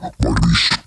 Hey,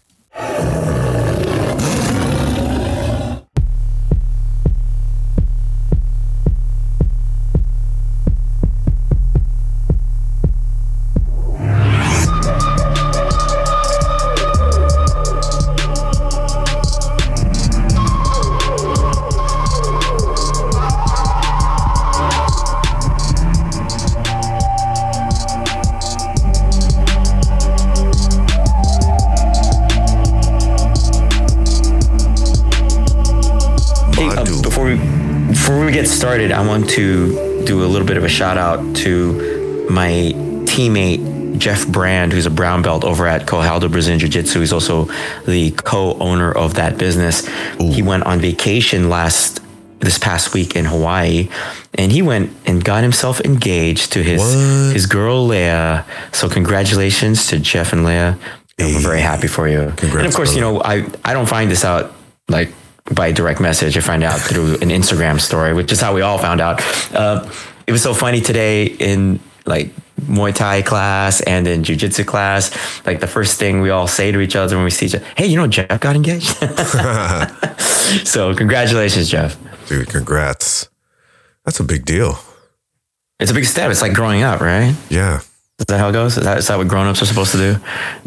my teammate Jeff Brand, who's a brown belt over at Kohaldo Brazilian Jiu Jitsu. He's also the co-owner of that business. He went on vacation last this past week in Hawaii, and he went and got himself engaged to his What? his girl Leia. So congratulations to Jeff and Leia. You know, we're very happy for you. Congrats, and of course, you know I I don't find this out like by direct message. I find out through an Instagram story, which is how we all found out. Uh, it was so funny today in like Muay Thai class and in Jiu Jitsu class. Like the first thing we all say to each other when we see each other, "Hey, you know Jeff got engaged." so congratulations, Jeff. Dude, congrats. That's a big deal. It's a big step. It's like growing up, right? Yeah. Is that how it goes? Is that, is that what grown-ups are supposed to do?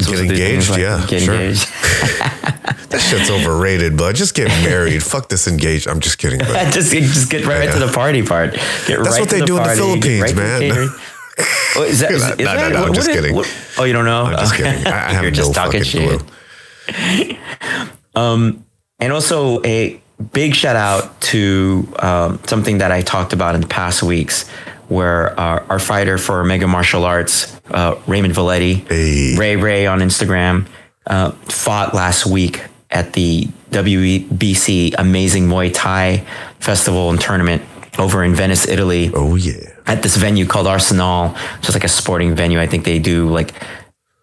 Supposed to do things engaged? Yeah, Get sure. engaged. That shit's overrated, bud. Just get married. Fuck this engaged. I'm just kidding, but just, just get right, to the party part. Get That's right what they the do in the Philippines, right man. Catering. Oh, is that, is, No, is no, that- no, I'm just is- kidding. what- oh, you don't know? I'm just kidding. I, I have You're no just talking fucking shit. clue. And also a big shout out to um, something that I talked about in the past weeks, where our, our fighter for Omega Martial Arts, uh, Raymond Valetti, Hey. Ray Ray on Instagram, uh, fought last week at the WBC Amazing Muay Thai Festival and Tournament over in Venice, Italy. Oh yeah. At this venue called Arsenal, which is like a sporting venue. I think they do like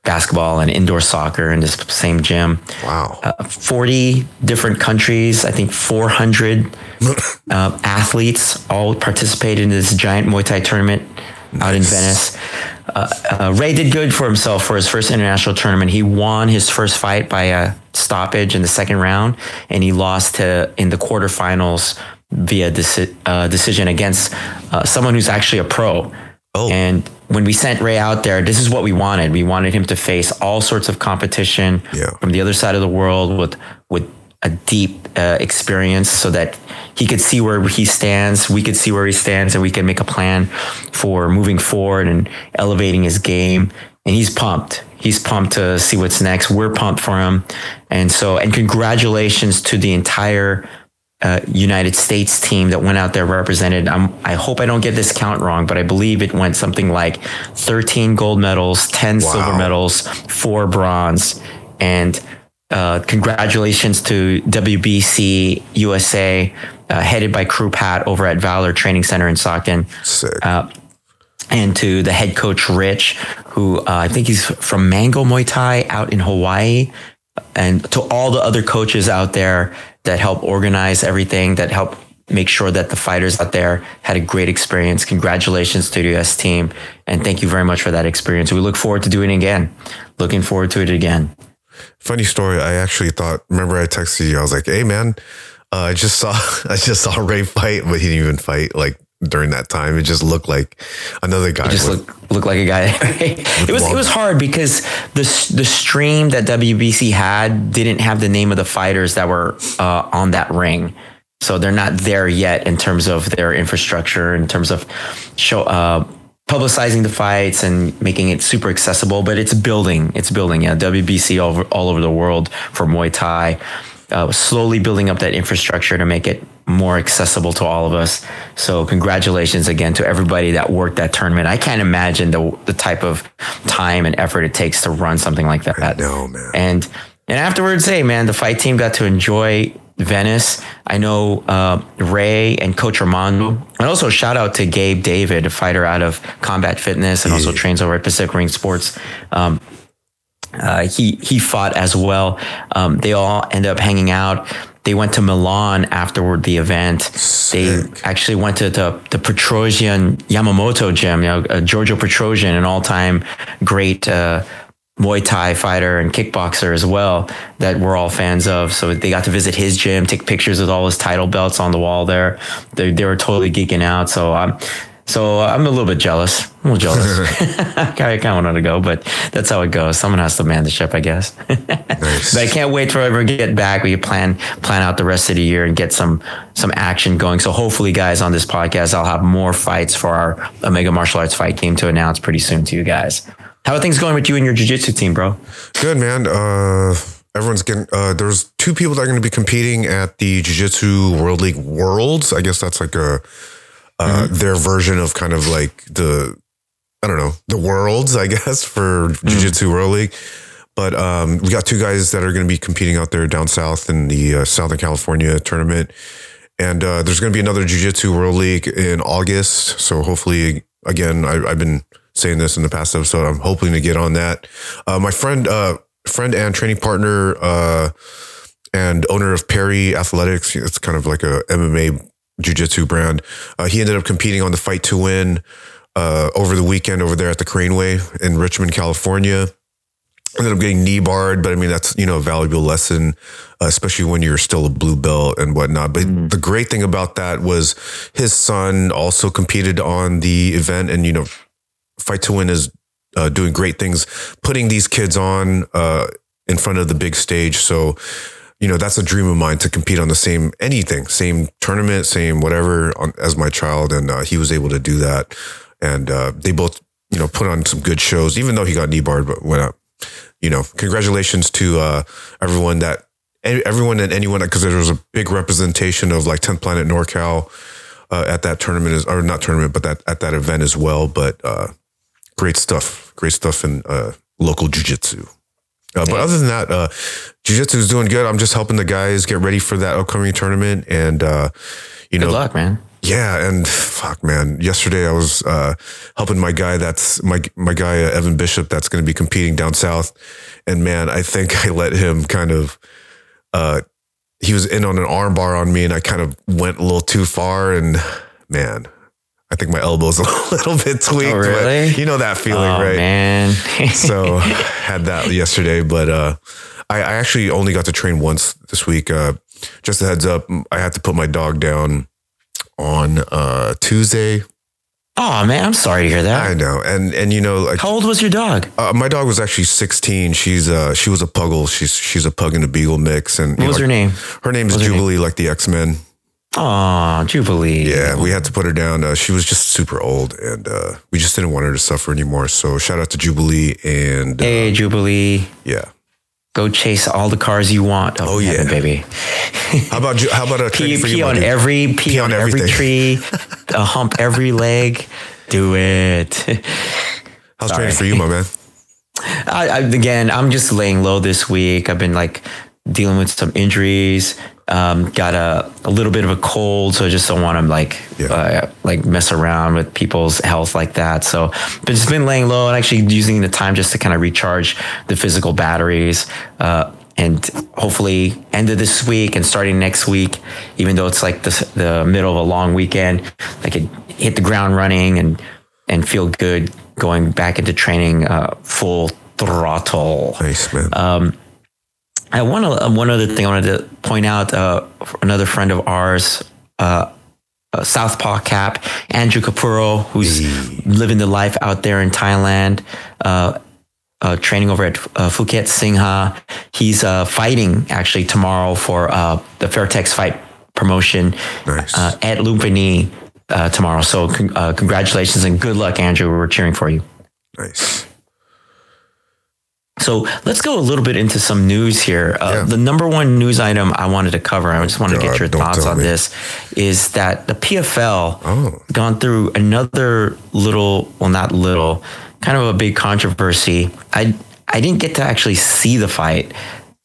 basketball and indoor soccer in this same gym. Wow. Uh, 40 different countries, I think 400 uh, athletes all participated in this giant Muay Thai tournament out in Venice. Uh, uh, Ray did good for himself for his first international tournament. He won his first fight by a stoppage in the second round, and he lost to in the quarterfinals via deci- uh, decision against uh, someone who's actually a pro. Oh. And when we sent Ray out there, this is what we wanted. We wanted him to face all sorts of competition Yeah. from the other side of the world with with a deep uh, experience, so that he could see where he stands, we could see where he stands, and we could make a plan for moving forward and elevating his game. And he's pumped. He's pumped to see what's next. We're pumped for him, and so and congratulations to the entire uh, United States team that went out there represented. I'm, I hope I don't get this count wrong, but I believe it went something like 13 gold medals, 10 silver medals, four bronze, and uh, congratulations to WBC USA, uh, headed by Kru Pat over at Valor Training Center in Stockton Sick. uh, and to the head coach Rich, who uh, I think he's from Mango Muay Thai out in Hawaii, and to all the other coaches out there that help organize everything, that help make sure that the fighters out there had a great experience. Congratulations to the US team, and thank you very much for that experience. We look forward to doing it again. Looking forward to it again. Funny story. I actually thought. Remember, I texted you. I was like, "Hey, man, uh, I just saw I just saw Ray fight, but he didn't even fight. Like during that time, it just looked like another guy. It just with- look look like a guy. it was it was hard because the the stream that WBC had didn't have the name of the fighters that were uh, on that ring, so they're not there yet in terms of their infrastructure, in terms of show uh, publicizing the fights and making it super accessible. But it's building, it's building. Yeah, WBC all over, all over the world for Muay Thai. Uh, slowly building up that infrastructure to make it more accessible to all of us. So congratulations again to everybody that worked that tournament. I can't imagine the the type of time and effort it takes to run something like that. know, man. And and afterwards, hey man, the fight team got to enjoy Venice. I know uh, Ray and Coach Armando, and also shout out to Gabe David, a fighter out of Combat Fitness, and also trains over at Pacific Ring Sports. Um, uh, he he fought as well. Um, they all ended up hanging out. They went to Milan afterward the event. Sick. They actually went to the the Petrosyan Yamamoto gym. You know, uh, Giorgio Petrosyan, an all time great uh, Muay Thai fighter and kickboxer as well that we're all fans of. So they got to visit his gym, take pictures with all his title belts on the wall there. They, they were totally geeking out. So I'm, so I'm a little bit jealous. I'm a little jealous. I kind of wanted to go, but that's how it goes. Someone has to man the ship, I guess. nice. But I can't wait for ever to get back. We plan plan out the rest of the year and get some some action going. So hopefully, guys, on this podcast, I'll have more fights for our Omega Martial Arts fight team to announce pretty soon to you guys. How are things going with you and your jiu-jitsu team, bro? Good, man. Uh, everyone's getting. Uh, there's two people that are going to be competing at the Jiu-Jitsu World League Worlds. I guess that's like a uh, mm-hmm. their version of kind of like the I don't know the worlds, I guess, for mm-hmm. Jiu-Jitsu World League. But um, we got two guys that are going to be competing out there down south in the uh, Southern California tournament. And uh, there's going to be another Jiu Jitsu World League in August. So hopefully, again, I, have been saying this in the past episode. I'm hoping to get on that. Uh, my friend, uh, friend and training partner, uh, and owner of Perry Athletics. It's kind of like a MMA jiu-jitsu brand. Uh, he ended up competing on the fight to win uh, over the weekend over there at the Craneway in Richmond, California. Ended up getting knee barred, but I mean that's you know a valuable lesson, uh, especially when you're still a blue belt and whatnot. But mm. the great thing about that was his son also competed on the event, and you know Fight to Win is uh, doing great things, putting these kids on uh, in front of the big stage. So, you know, that's a dream of mine to compete on the same anything, same tournament, same whatever on, as my child. And uh, he was able to do that. And uh, they both, you know, put on some good shows, even though he got knee barred, but went up. You know, congratulations to uh, everyone that, everyone and anyone, because there was a big representation of like 10th Planet NorCal. Uh, at that tournament, or not tournament, but that at that event as well. But great stuff. Great stuff in uh, local jujitsu. Uh, but other than that, uh, jujitsu is doing good. I'm just helping the guys get ready for that upcoming tournament, and uh, you know, good luck, man. Yeah, and fuck, man. Yesterday I was uh, helping my guy. That's my my guy uh, Evan Bishop. That's going to be competing down south, and man, I think I let him kind of. Uh, he was in on an armbar on me, and I kind of went a little too far, and man, I think my elbow's a little bit tweaked. Oh, really? But you know that feeling, oh, right? Man. so had that yesterday, but uh, I, I, actually only got to train once this week. Uh, just a heads up, I had to put my dog down on uh, Tuesday. Oh man, I'm sorry to hear that. I know, and and you know, like, how old was your dog? Uh, my dog was actually 16. She's uh, she was a puggle. She's she's a pug and a beagle mix. And what was know, her name? Her name is Jubilee, like the X Men. Aw, Jubilee. Yeah, we had to put her down. Uh, she was just super old, and uh, we just didn't want her to suffer anymore. So shout out to Jubilee and uh, hey, Jubilee. Yeah, go chase all the cars you want. Oh, oh yeah, baby. how about you? how about a pee, pee on every pee, pee on, on every tree, a hump every leg. Do it. How's Sorry. training for you, my man? I, I, again, I'm just laying low this week. I've been like dealing with some injuries. Um, got a, a little bit of a cold, so I just don't want to like yeah. uh, like mess around with people's health like that. So, but just been laying low and actually using the time just to kind of recharge the physical batteries. Uh, and hopefully end of this week and starting next week, even though it's like the, the middle of a long weekend, I could hit the ground running and and feel good going back into training uh, full throttle. Nice man. Um, I want to, uh, one other thing I wanted to point out. Uh, another friend of ours, uh, uh, Southpaw Cap, Andrew Kapuro, who's living the life out there in Thailand, uh, uh, training over at Phuket Singha. He's fighting actually tomorrow for the Fairtex fight promotion nice. at Lumpini tomorrow. So con- congratulations and good luck, Andrew. We're cheering for you. Nice. So let's go a little bit into some news here. Uh, yeah. The number one news item I wanted to cover, I just want to get your thoughts on me. this, is that the PFL oh. gone through another little, well, not little, kind of a big controversy. I I didn't get to actually see the fight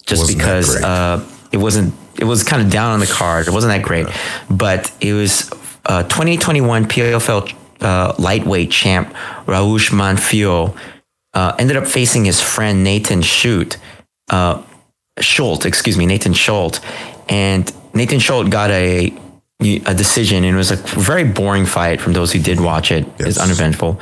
just wasn't because uh, it wasn't. It was kind of down on the card. It wasn't that great, yeah. but it was uh, 2021 PFL uh, lightweight champ Raush Manfio uh, ended up facing his friend Nathan Shoot, uh, Schultz, excuse me, Nathan Schultz, and Nathan Schultz got a a decision, and it was a very boring fight from those who did watch it. Yes. It's uneventful.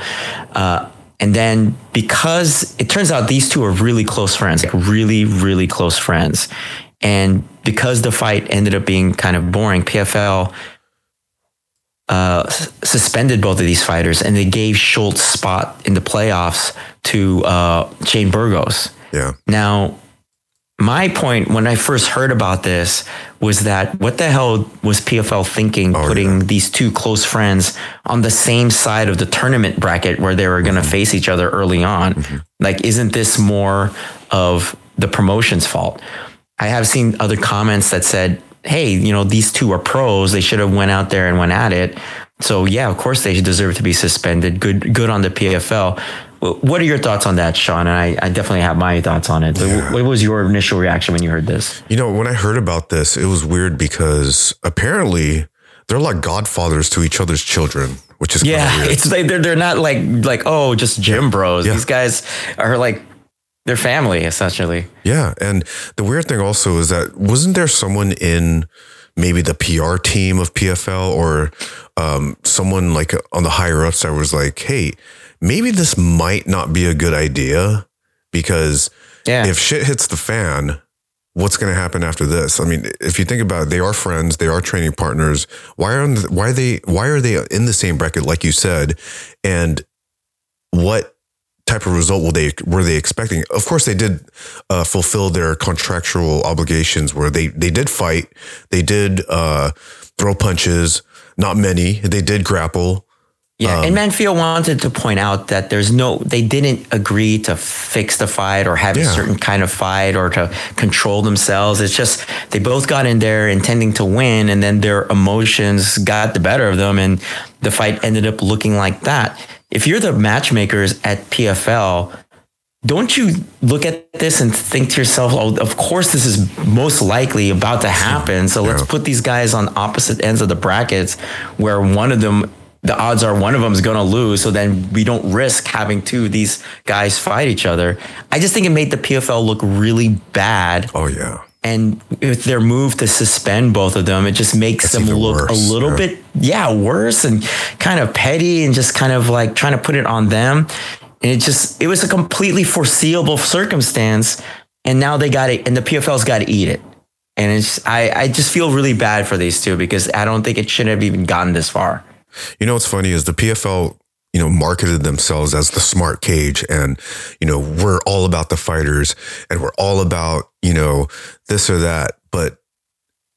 Uh, and then because it turns out these two are really close friends, like really, really close friends. And because the fight ended up being kind of boring, PFL uh, suspended both of these fighters and they gave Schultz spot in the playoffs to uh, Shane Burgos. Yeah. Now, my point when I first heard about this was that what the hell was PFL thinking Oh, putting yeah. these two close friends on the same side of the tournament bracket where they were going to Mm-hmm. face each other early on? Like, isn't this more of the promotion's fault? I have seen other comments that said, "Hey, you know, these two are pros. They should have went out there and went at it." So yeah, of course they deserve to be suspended. Good, good on the PFL. What are your thoughts on that, Sean? And I, I definitely have my thoughts on it. Wh- What was your initial reaction when you heard this? You know, when I heard about this, it was weird because apparently they're like godfathers to each other's children, which is Yeah, weird. it's like they're they're not like like oh just gym bros. Yeah. These guys are like their family essentially. Yeah. And the weird thing also is that wasn't there someone in maybe the PR team of PFL or um, someone like on the higher ups that was like, hey, maybe this might not be a good idea because Yeah, if shit hits the fan, what's going to happen after this? I mean, if you think about it, they are friends, they are training partners. Why are why are they why are they in the same bracket like you said? And what type of result will they were they expecting? Of course, they did uh, fulfill their contractual obligations where they they did fight, they did uh, throw punches, not many. They did grapple. Yeah, Um, and Manfio wanted to point out that there's no, they didn't agree to fix the fight or have a certain kind of fight or to control themselves. It's just they both got in there intending to win, and then their emotions got the better of them, and the fight ended up looking like that. If you're the matchmakers at PFL, don't you look at this and think to yourself, oh, of course, this is most likely about to happen. So let's put these guys on opposite ends of the brackets where one of them, the odds are one of them is going to lose. So then we don't risk having two of these guys fight each other. I just think it made the PFL look really bad. Oh yeah. And with their move to suspend both of them, it just makes them look worse, a little yeah. bit, yeah, worse and kind of petty and just kind of like trying to put it on them. And it just, it was a completely foreseeable circumstance. And now they got it, and the PFL's got to eat it. And it's, I, I just feel really bad for these two because I don't think it should have even gotten this far. You know what's funny is the PFL, you know, marketed themselves as the smart cage and, you know, we're all about the fighters and we're all about, you know, this or that. But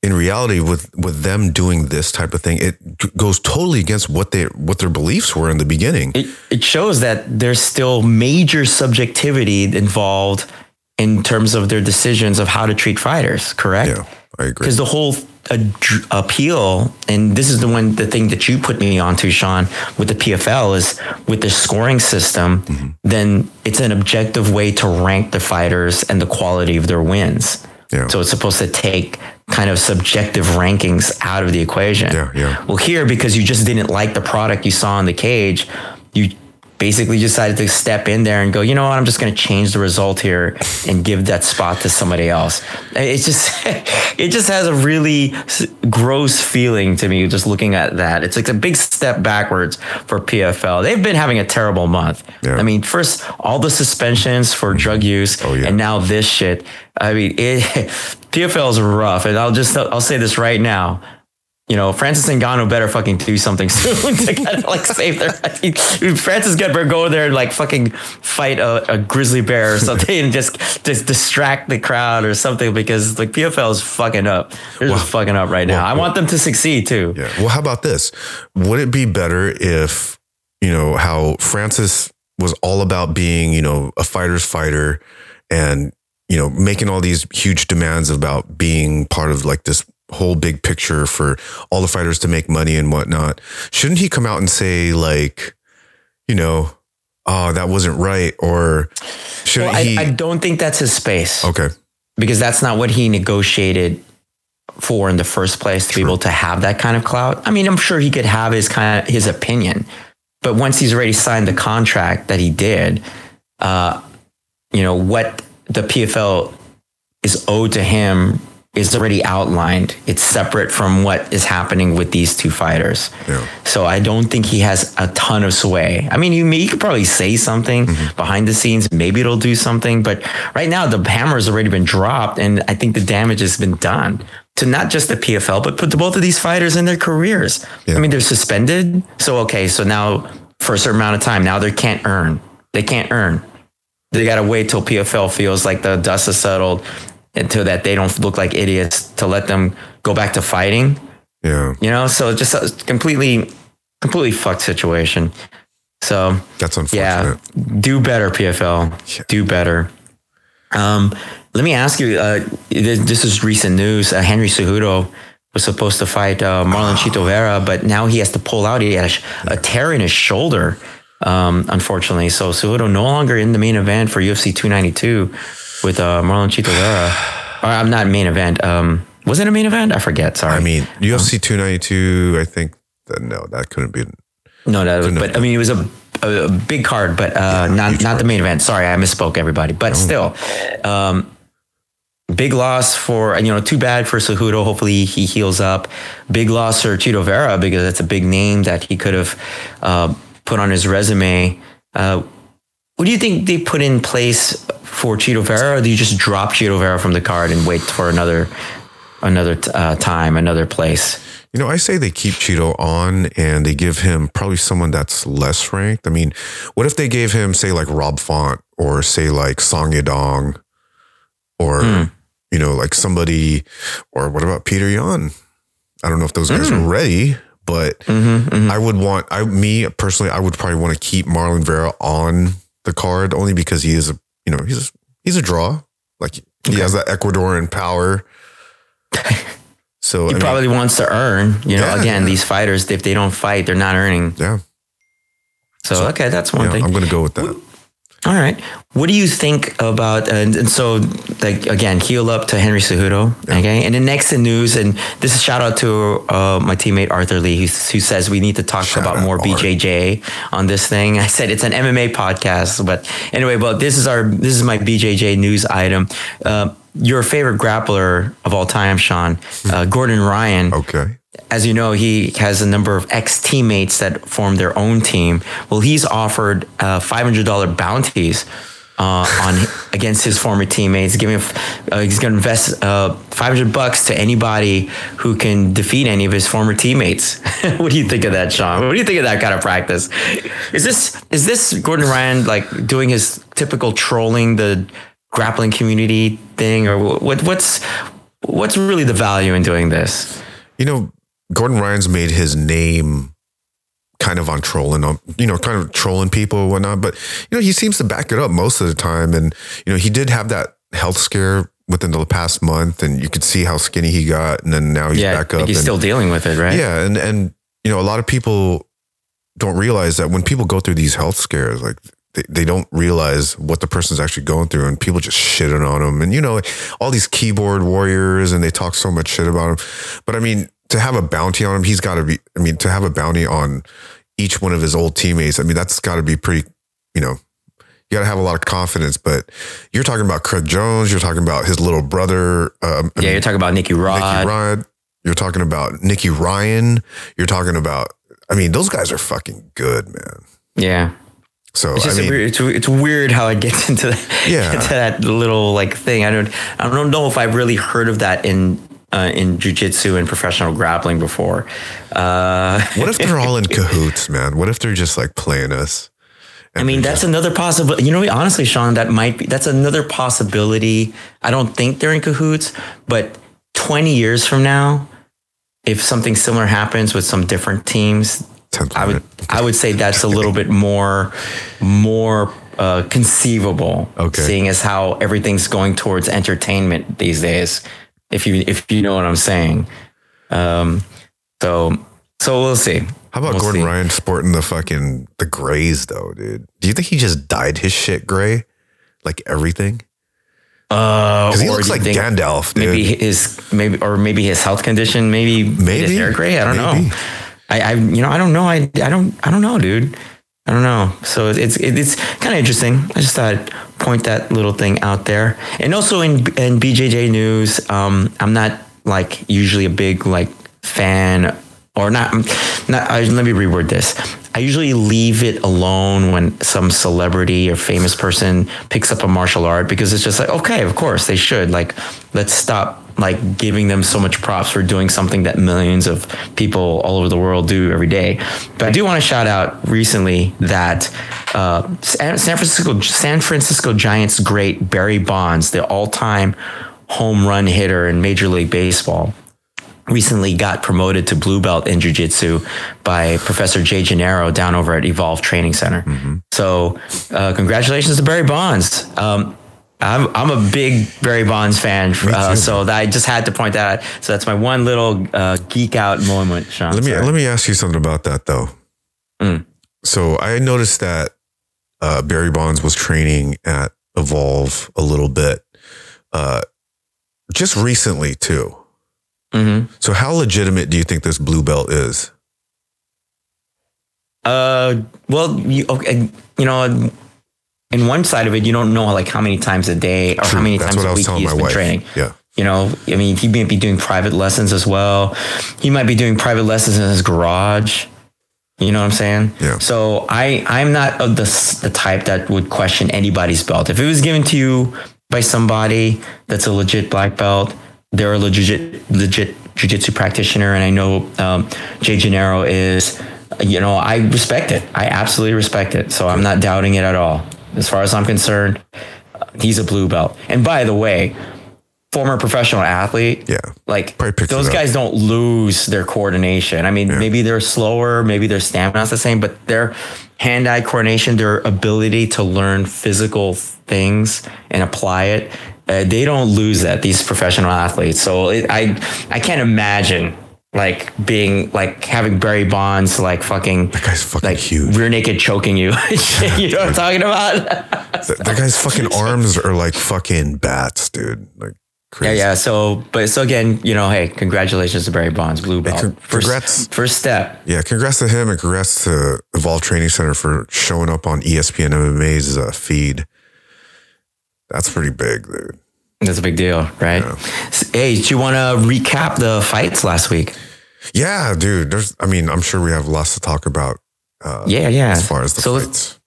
in reality, with with them doing this type of thing, it goes totally against what they what their beliefs were in the beginning. it, it shows that there's still major subjectivity involved in terms of their decisions of how to treat fighters, correct? Yeah, I agree. Because the whole ad- appeal, and this is the one, the thing that you put me onto, Sean, with the PFL is with the scoring system, Mm-hmm. then it's an objective way to rank the fighters and the quality of their wins. Yeah. So it's supposed to take kind of subjective rankings out of the equation. Yeah, yeah. Well, here, because you just didn't like the product you saw in the cage, you basically decided to step in there and go, you know what, I'm just going to change the result here and give that spot to somebody else. It just, it just has a really gross feeling to me just looking at that. It's like a big step backwards for PFL. They've been having a terrible month. Yeah. I mean, first, all the suspensions for drug use, Oh, yeah. and now this shit. I mean, it, PFL is rough. And I'll just, I'll say this right now you know, Francis and Ngannou better fucking do something soon to kind of like save their. I mean, Francis better go there and like fucking fight a, a grizzly bear or something and just just distract the crowd or something because like PFL is fucking up. They're just fucking up right now. well, I want them to succeed too. Yeah. Well, how about this? Would it be better if, you know, how Francis was all about being, you know, a fighter's fighter and, you know, making all these huge demands about being part of like this whole big picture for all the fighters to make money and whatnot? Shouldn't he come out and say, like, you know, oh, that wasn't right? Or shouldn't Well, I, he? I don't think that's his space okay. because that's not what he negotiated for in the first place to be able to have that kind of clout. I mean, I'm sure he could have his kind of his opinion, but once he's already signed the contract that he did, uh, you know what the PFL is owed to him is already outlined. It's separate from what is happening with these two fighters. Yeah. So I don't think he has a ton of sway. I mean, he, he could probably say something Mm-hmm. behind the scenes. Maybe it'll do something. But right now, the hammer has already been dropped, and I think the damage has been done to not just the PFL, but to both of these fighters in their careers. Yeah. I mean, they're suspended. So okay, so now for a certain amount of time, now they can't earn. They can't earn. They got to wait till PFL feels like the dust has settled until that they don't look like idiots to let them go back to fighting. Yeah. You know, so just a completely, completely fucked situation. So That's unfortunate. yeah, do better, PFL. Yeah. Do better. Um, let me ask you. Uh, this, is recent news. Uh, Henry Cejudo was supposed to fight uh, Marlon Chito Vera, but now he has to pull out. He had a, sh- a tear in his shoulder, um, unfortunately. So Cejudo no longer in the main event for UFC 292 with uh, Marlon Chito Vera. Or I'm not main event. Um, was it a main event? I forget. Sorry. I mean, UFC 292, I think that no, that couldn't be. No, that was, but I mean, it was a, a, big card, but uh, not huge not the main event. Sorry, I misspoke, everybody. But still, um, big loss for and you know. Too bad for Cejudo. Hopefully, he heals up. Big loss for Chito Vera because that's a big name that he could have uh, put on his resume. Uh, what do you think they put in place for Chito Vera? Or do you just drop Chito Vera from the card and wait for another another uh, time, another place? You know, I say they keep Chito on and they give him probably someone that's less ranked. I mean, what if they gave him, say, like Rob Font or say like Song Yadong or, Hmm. you know, like somebody, or what about Petr Yan? I don't know if those guys are ready, but Mm-hmm, I would want, I me personally, I would probably want to keep Marlon Vera on the card only because he is a, you know, he's a, he's a draw. Like he has that Ecuadorian power. So He I mean, probably wants to earn. You know, Yeah, again, yeah. these fighters, if they don't fight, they're not earning. yeah, So, okay, that's one yeah, thing. I'm going to go with that. All right. What do you think about and, and so like again, heal up to Henry Cejudo. Okay. And then next in news, and this is shout out to uh, my teammate Arthur Lee, who, who says we need to talk Shout about more Art. BJJ on this thing. I said it's an MMA podcast, but anyway, but this is our this is my BJJ news item. Uh, your favorite grappler of all time, Sean, uh, Gordon Ryan Okay. As you know, he has a number of ex teammates that form their own team. Well, he's offered uh, five hundred dollar bounties uh, on against his former teammates. Giving uh, he's going to invest uh, five hundred bucks to anybody who can defeat any of his former teammates. what do you think of that, Sean? What do you think of that kind of practice? Is this is this Gordon Ryan like doing his typical trolling the grappling community thing, or what? What's what's really the value in doing this? You know, Gordon Ryan's made his name kind of on trolling, on you know, kind of trolling people and whatnot. But you know, he seems to back it up most of the time. And you know, he did have that health scare within the past month, and you could see how skinny he got, and then now he's yeah, back up. he's and, still dealing with it, right? yeah, and and you know, a lot of people don't realize that when people go through these health scares, like they, they don't realize what the person's actually going through, and people just shitting on them, and you know, all these keyboard warriors, and they talk so much shit about him. But I mean, to have a bounty on him, he's got to be. I mean, to have a bounty on each one of his old teammates, I mean, that's got to be pretty. You know, you got to have a lot of confidence. But you're talking about Craig Jones. You're talking about his little brother. Um, I Yeah, mean, you're talking about Nicky Rod. Nicky Rod. You're talking about Nicky Ryan. You're talking about. I mean, those guys are fucking good, man. Yeah, So it's I just mean, weird, it's, it's weird how it gets into that, Yeah. into that little like thing. I don't I don't know if I've really heard of that in uh, in jujitsu and professional grappling before. Uh, what if they're all in cahoots, man? What if they're just like playing us? I mean, that's another possibility. You know, honestly, Sean, that might be that's another possibility. I don't think they're in cahoots, but 20 years from now, if something similar happens with some different teams, I would I would say that's a little bit more more uh, conceivable. Okay. Seeing as how everything's going towards entertainment these days, if you if you know what I'm saying. Um, so so we'll see. How about We'll Gordon see. Ryan sporting the fucking the grays though, dude? Do you think he just dyed his shit gray, like everything? Uh, Because he looks like Gandalf, dude. Maybe his maybe or maybe his health condition maybe made his hair gray. I don't Maybe. know. I, I you know I don't know. I I don't I don't know, dude. I don't know. So it's it's it's kind of interesting. I just thought point that little thing out there. And also in in BJJ news, um, I'm not like usually a big like fan or not. Not uh, let me reword this. I usually leave it alone when some celebrity or famous person picks up a martial art because it's just like okay, of course they should. Like let's stop like giving them so much props for doing something that millions of people all over the world do every day. But I do want to shout out recently that uh, San Francisco San Francisco Giants great Barry Bonds, the all-time home run hitter in Major League Baseball, recently got promoted to blue belt in jiu-jitsu by professor jay gennaro down over at evolve training center mm-hmm. so uh, congratulations to barry bonds um, I'm, I'm a big Barry Bonds fan, uh, so I just had to point that out. So that's my one little uh, geek out moment, Sean. Let me Sorry. let me ask you something about that though. Mm. So I noticed that uh, Barry Bonds was training at Evolve a little bit, uh, just recently too. Mm-hmm. So how legitimate do you think this blue belt is? Uh, well, you, okay, you know, in one side of it, you don't know like how many times a day or True. how many That's times a week he's been wife. training. Yeah. You know, I mean, he may be doing private lessons as well. He might be doing private lessons in his garage. You know what I'm saying? Yeah. So I, I'm not of the, the type that would question anybody's belt. If it was given to you by somebody that's a legit black belt, they're a legit, legit jujitsu practitioner, and I know um, Jay Gennaro is. You know, I respect it. I absolutely respect it. So I'm not doubting it at all. As far as I'm concerned, he's a blue belt. And by the way, former professional athlete. Yeah. Like those guys don't lose their coordination. I mean, yeah. maybe they're slower, maybe their stamina's the same, but their hand-eye coordination, their ability to learn physical things and apply it uh, they don't lose that these professional athletes. So it, I I can't imagine like being like having Barry Bonds like fucking that guy's fucking like huge rear naked choking you. you know what I'm talking about? that, that guy's fucking arms are like fucking bats, dude. Like Crazy. Yeah, yeah. So, but so again, you know, hey, congratulations to Barry Bonds, blue belt. Hey, congrats, first, first step. Yeah, congrats to him, and congrats to Evolve Training Center for showing up on ESPN MMA's uh, feed. That's pretty big, dude. That's a big deal, right? Yeah. Hey, do you want to recap the fights last week? Yeah, dude. There's, I mean, I'm sure we have lots to talk about. Uh, yeah, yeah. As far as the so fights.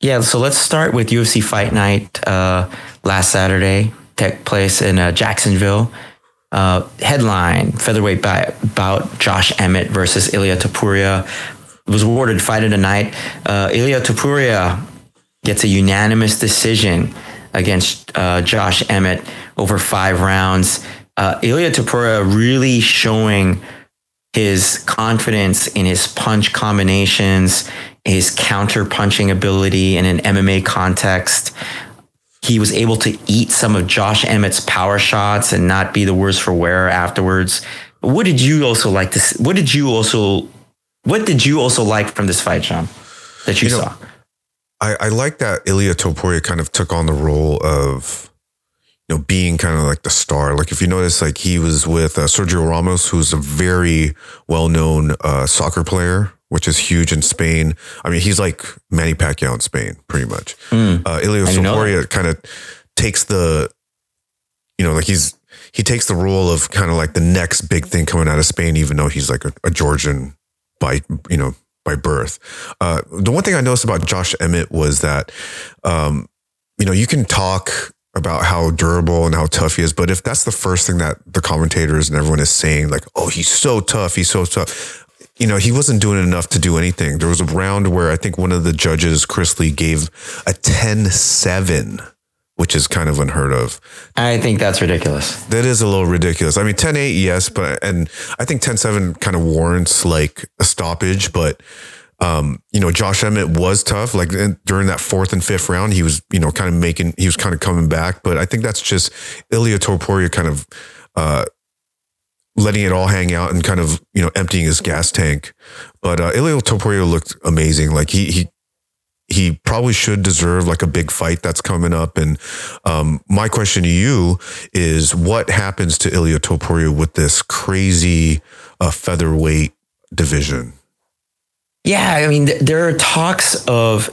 Yeah, so let's start with UFC Fight Night uh, last Saturday. Took place in uh, Jacksonville. Uh, headline featherweight bout Josh Emmett versus Ilia Topuria was awarded fight of the night. Uh, Ilia Topuria gets a unanimous decision against uh, Josh Emmett over five rounds. Uh, Ilia Topuria really showing his confidence in his punch combinations, his counter punching ability in an MMA context. He was able to eat some of Josh Emmett's power shots and not be the worse for wear afterwards. What did you also like to? What did you also? What did you also like from this fight, Sean? That you, you know, saw. I, I like that Ilya Topuria kind of took on the role of, you know, being kind of like the star. Like if you notice, like he was with uh, Sergio Ramos, who's a very well-known uh, soccer player, which is huge in Spain. I mean, he's like Manny Pacquiao in Spain, pretty much. Mm, uh, Ilia Topuria kind of takes the, you know, like he's he takes the role of kind of like the next big thing coming out of Spain, even though he's like a, a Georgian by you know by birth. Uh, the one thing I noticed about Josh Emmett was that, um, you know, you can talk about how durable and how tough he is, but if that's the first thing that the commentators and everyone is saying, like, oh, he's so tough, he's so tough. You know, he wasn't doing enough to do anything. There was a round where I think one of the judges, Chris Lee, gave a 10 7 which is kind of unheard of. I think that's ridiculous. That is a little ridiculous. I mean, 10 8, yes, but, and I think 10 7 kind of warrants like a stoppage, but, um, you know, Josh Emmett was tough. Like during that fourth and fifth round, he was, you know, kind of making, he was kind of coming back, but I think that's just Ilia Topuria kind of, uh, letting it all hang out and kind of, you know, emptying his gas tank. But, uh, Ilia Topuria looked amazing. Like he, he, he probably should deserve like a big fight that's coming up. And um, my question to you is, what happens to Ilia Topuria with this crazy uh, featherweight division? Yeah, I mean, th- there are talks of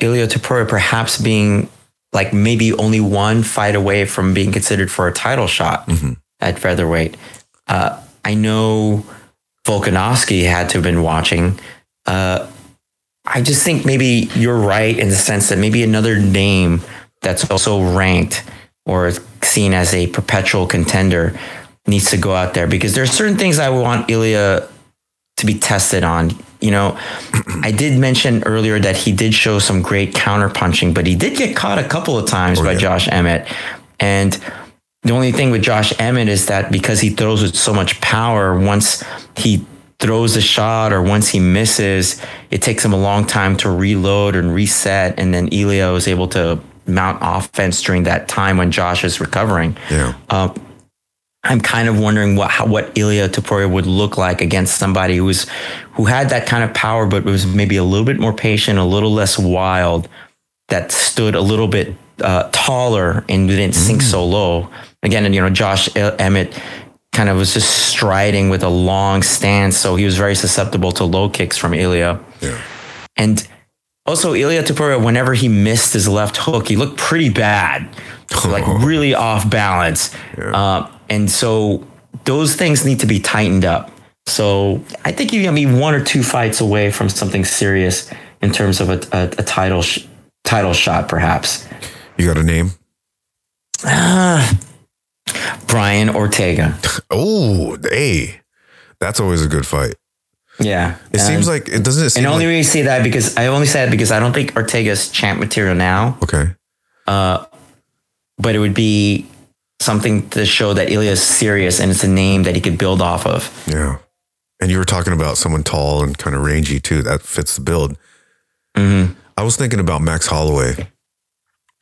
Ilia Topuria perhaps being like maybe only one fight away from being considered for a title shot at featherweight. Uh, I know Volkanovski had to have been watching. Uh, I just think maybe you're right in the sense that maybe another name that's also ranked or seen as a perpetual contender needs to go out there because there are certain things I want Ilya to be tested on. You know, I did mention earlier that he did show some great counter punching, but he did get caught a couple of times oh, by yeah. Josh Emmett. And the only thing with Josh Emmett is that because he throws with so much power, once he throws a shot or once he misses, it takes him a long time to reload and reset. And then Ilya is able to mount offense during that time when Josh is recovering. Yeah. Uh, I'm kind of wondering what how, what Ilya Topuria would look like against somebody who was who had that kind of power, but was maybe a little bit more patient, a little less wild, that stood a little bit uh, taller and didn't sink so low. Again, and you know, Josh Emmett kind of was just striding with a long stance, so he was very susceptible to low kicks from Ilya. Yeah. And also, Ilya Topuria, whenever he missed his left hook, he looked pretty bad, like really off balance. Uh, and so those things need to be tightened up. So I think you got me one or two fights away from something serious in terms of a, a, a title sh- title shot, perhaps. You got a name? Brian Ortega. Oh, hey, that's always a good fight. Yeah, It seems like it doesn't. It seem And only like, reason I say that because I only say that because I don't think Ortega's champ material now, okay. Uh, but it would be something to show that Ilya is serious and it's a name that he could build off of. Yeah. And you were talking about someone tall and kind of rangy too. That fits the build. Mm-hmm. I was thinking about Max Holloway,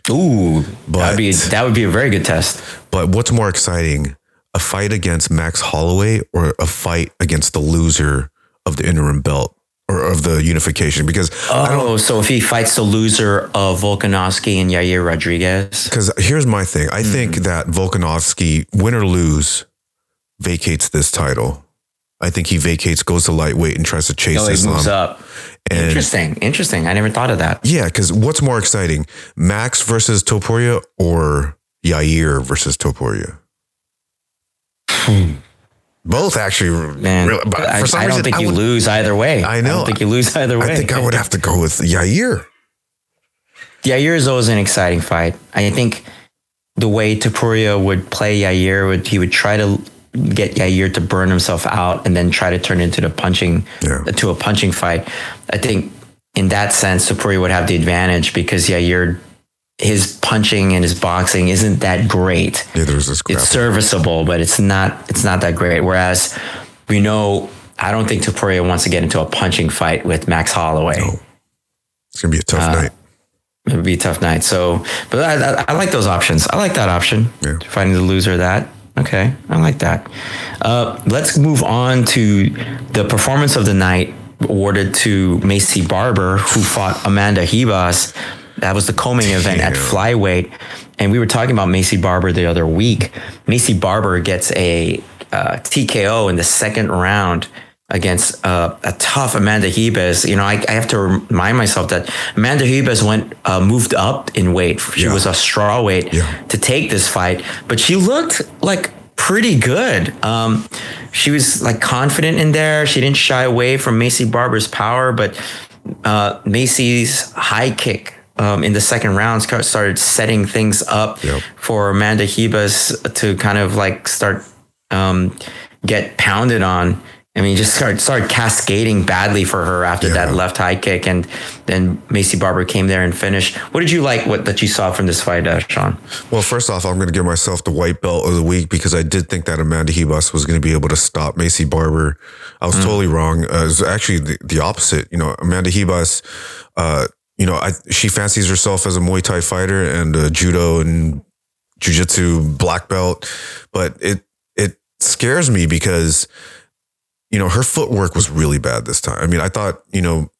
Ooh, But- that'd be that would be a very good test. but what's more exciting, a fight against Max Holloway or a fight against the loser of the interim belt or of the unification? Because I don't. Oh, so if he fights the loser of Volkanovski and Yair Rodriguez, Because here's my thing. I think Mm-hmm. that Volkanovski, win or lose, vacates this title. I think he vacates, goes to lightweight, and tries to chase he Islam. moves up. And- interesting, interesting. I never thought of that. Yeah, because what's more exciting, Max versus Topuria or Yair versus Topuria? Hmm. Both actually, Man, really- but I, for some I don't reason, think I you would, lose either way. I know. don't think you lose either way. I think I would have to go with Yair. Yair is always an exciting fight. I think the way Topuria would play Yair would he would try to get Yair to burn himself out and then try to turn into the punching Yeah. to a punching fight. I think in that sense Topuria would have the advantage because Yair his punching and his boxing isn't that great. Yeah, there's this It's serviceable, but it's not it's not that great. Whereas we know I don't think Topuria wants to get into a punching fight with Max Holloway. It's gonna be a tough Uh, night. It would be a tough night. So, but I, I, I like those options. I like that option. Yeah. Finding the loser of that. Okay. I like that. Uh, let's move on to the performance of the night awarded to Maycee Barber, who fought Amanda Ribas. That was the co-main event at flyweight. And we were talking about Maycee Barber the other week. Maycee Barber gets a uh, TKO in the second round against uh, a tough Amanda Ribas. You know, I, I have to remind myself that Amanda Ribas went uh, moved up in weight. She Yeah. was a straw weight Yeah. to take this fight, but she looked like pretty good. Um, she was like confident in there. She didn't shy away from Maycee Barber's power, but uh, Maycee's high kick. Um, in the second round, started setting things up Yep. for Amanda Ribas to kind of like start um, get pounded on. I mean, just start started cascading badly for her after Yeah. that left high kick, and then Maycee Barber came there and finished. What did you like? What that you saw from this fight, uh, Sean? Well, first off, I'm going to give myself the white belt of the week because I did think that Amanda Ribas was going to be able to stop Maycee Barber. I was totally wrong. Uh, it was actually the, the opposite. You know, Amanda Ribas, uh, you know, I, she fancies herself as a Muay Thai fighter and uh, judo and jujitsu black belt, but it it scares me because you know her footwork was really bad this time. I mean, I thought you know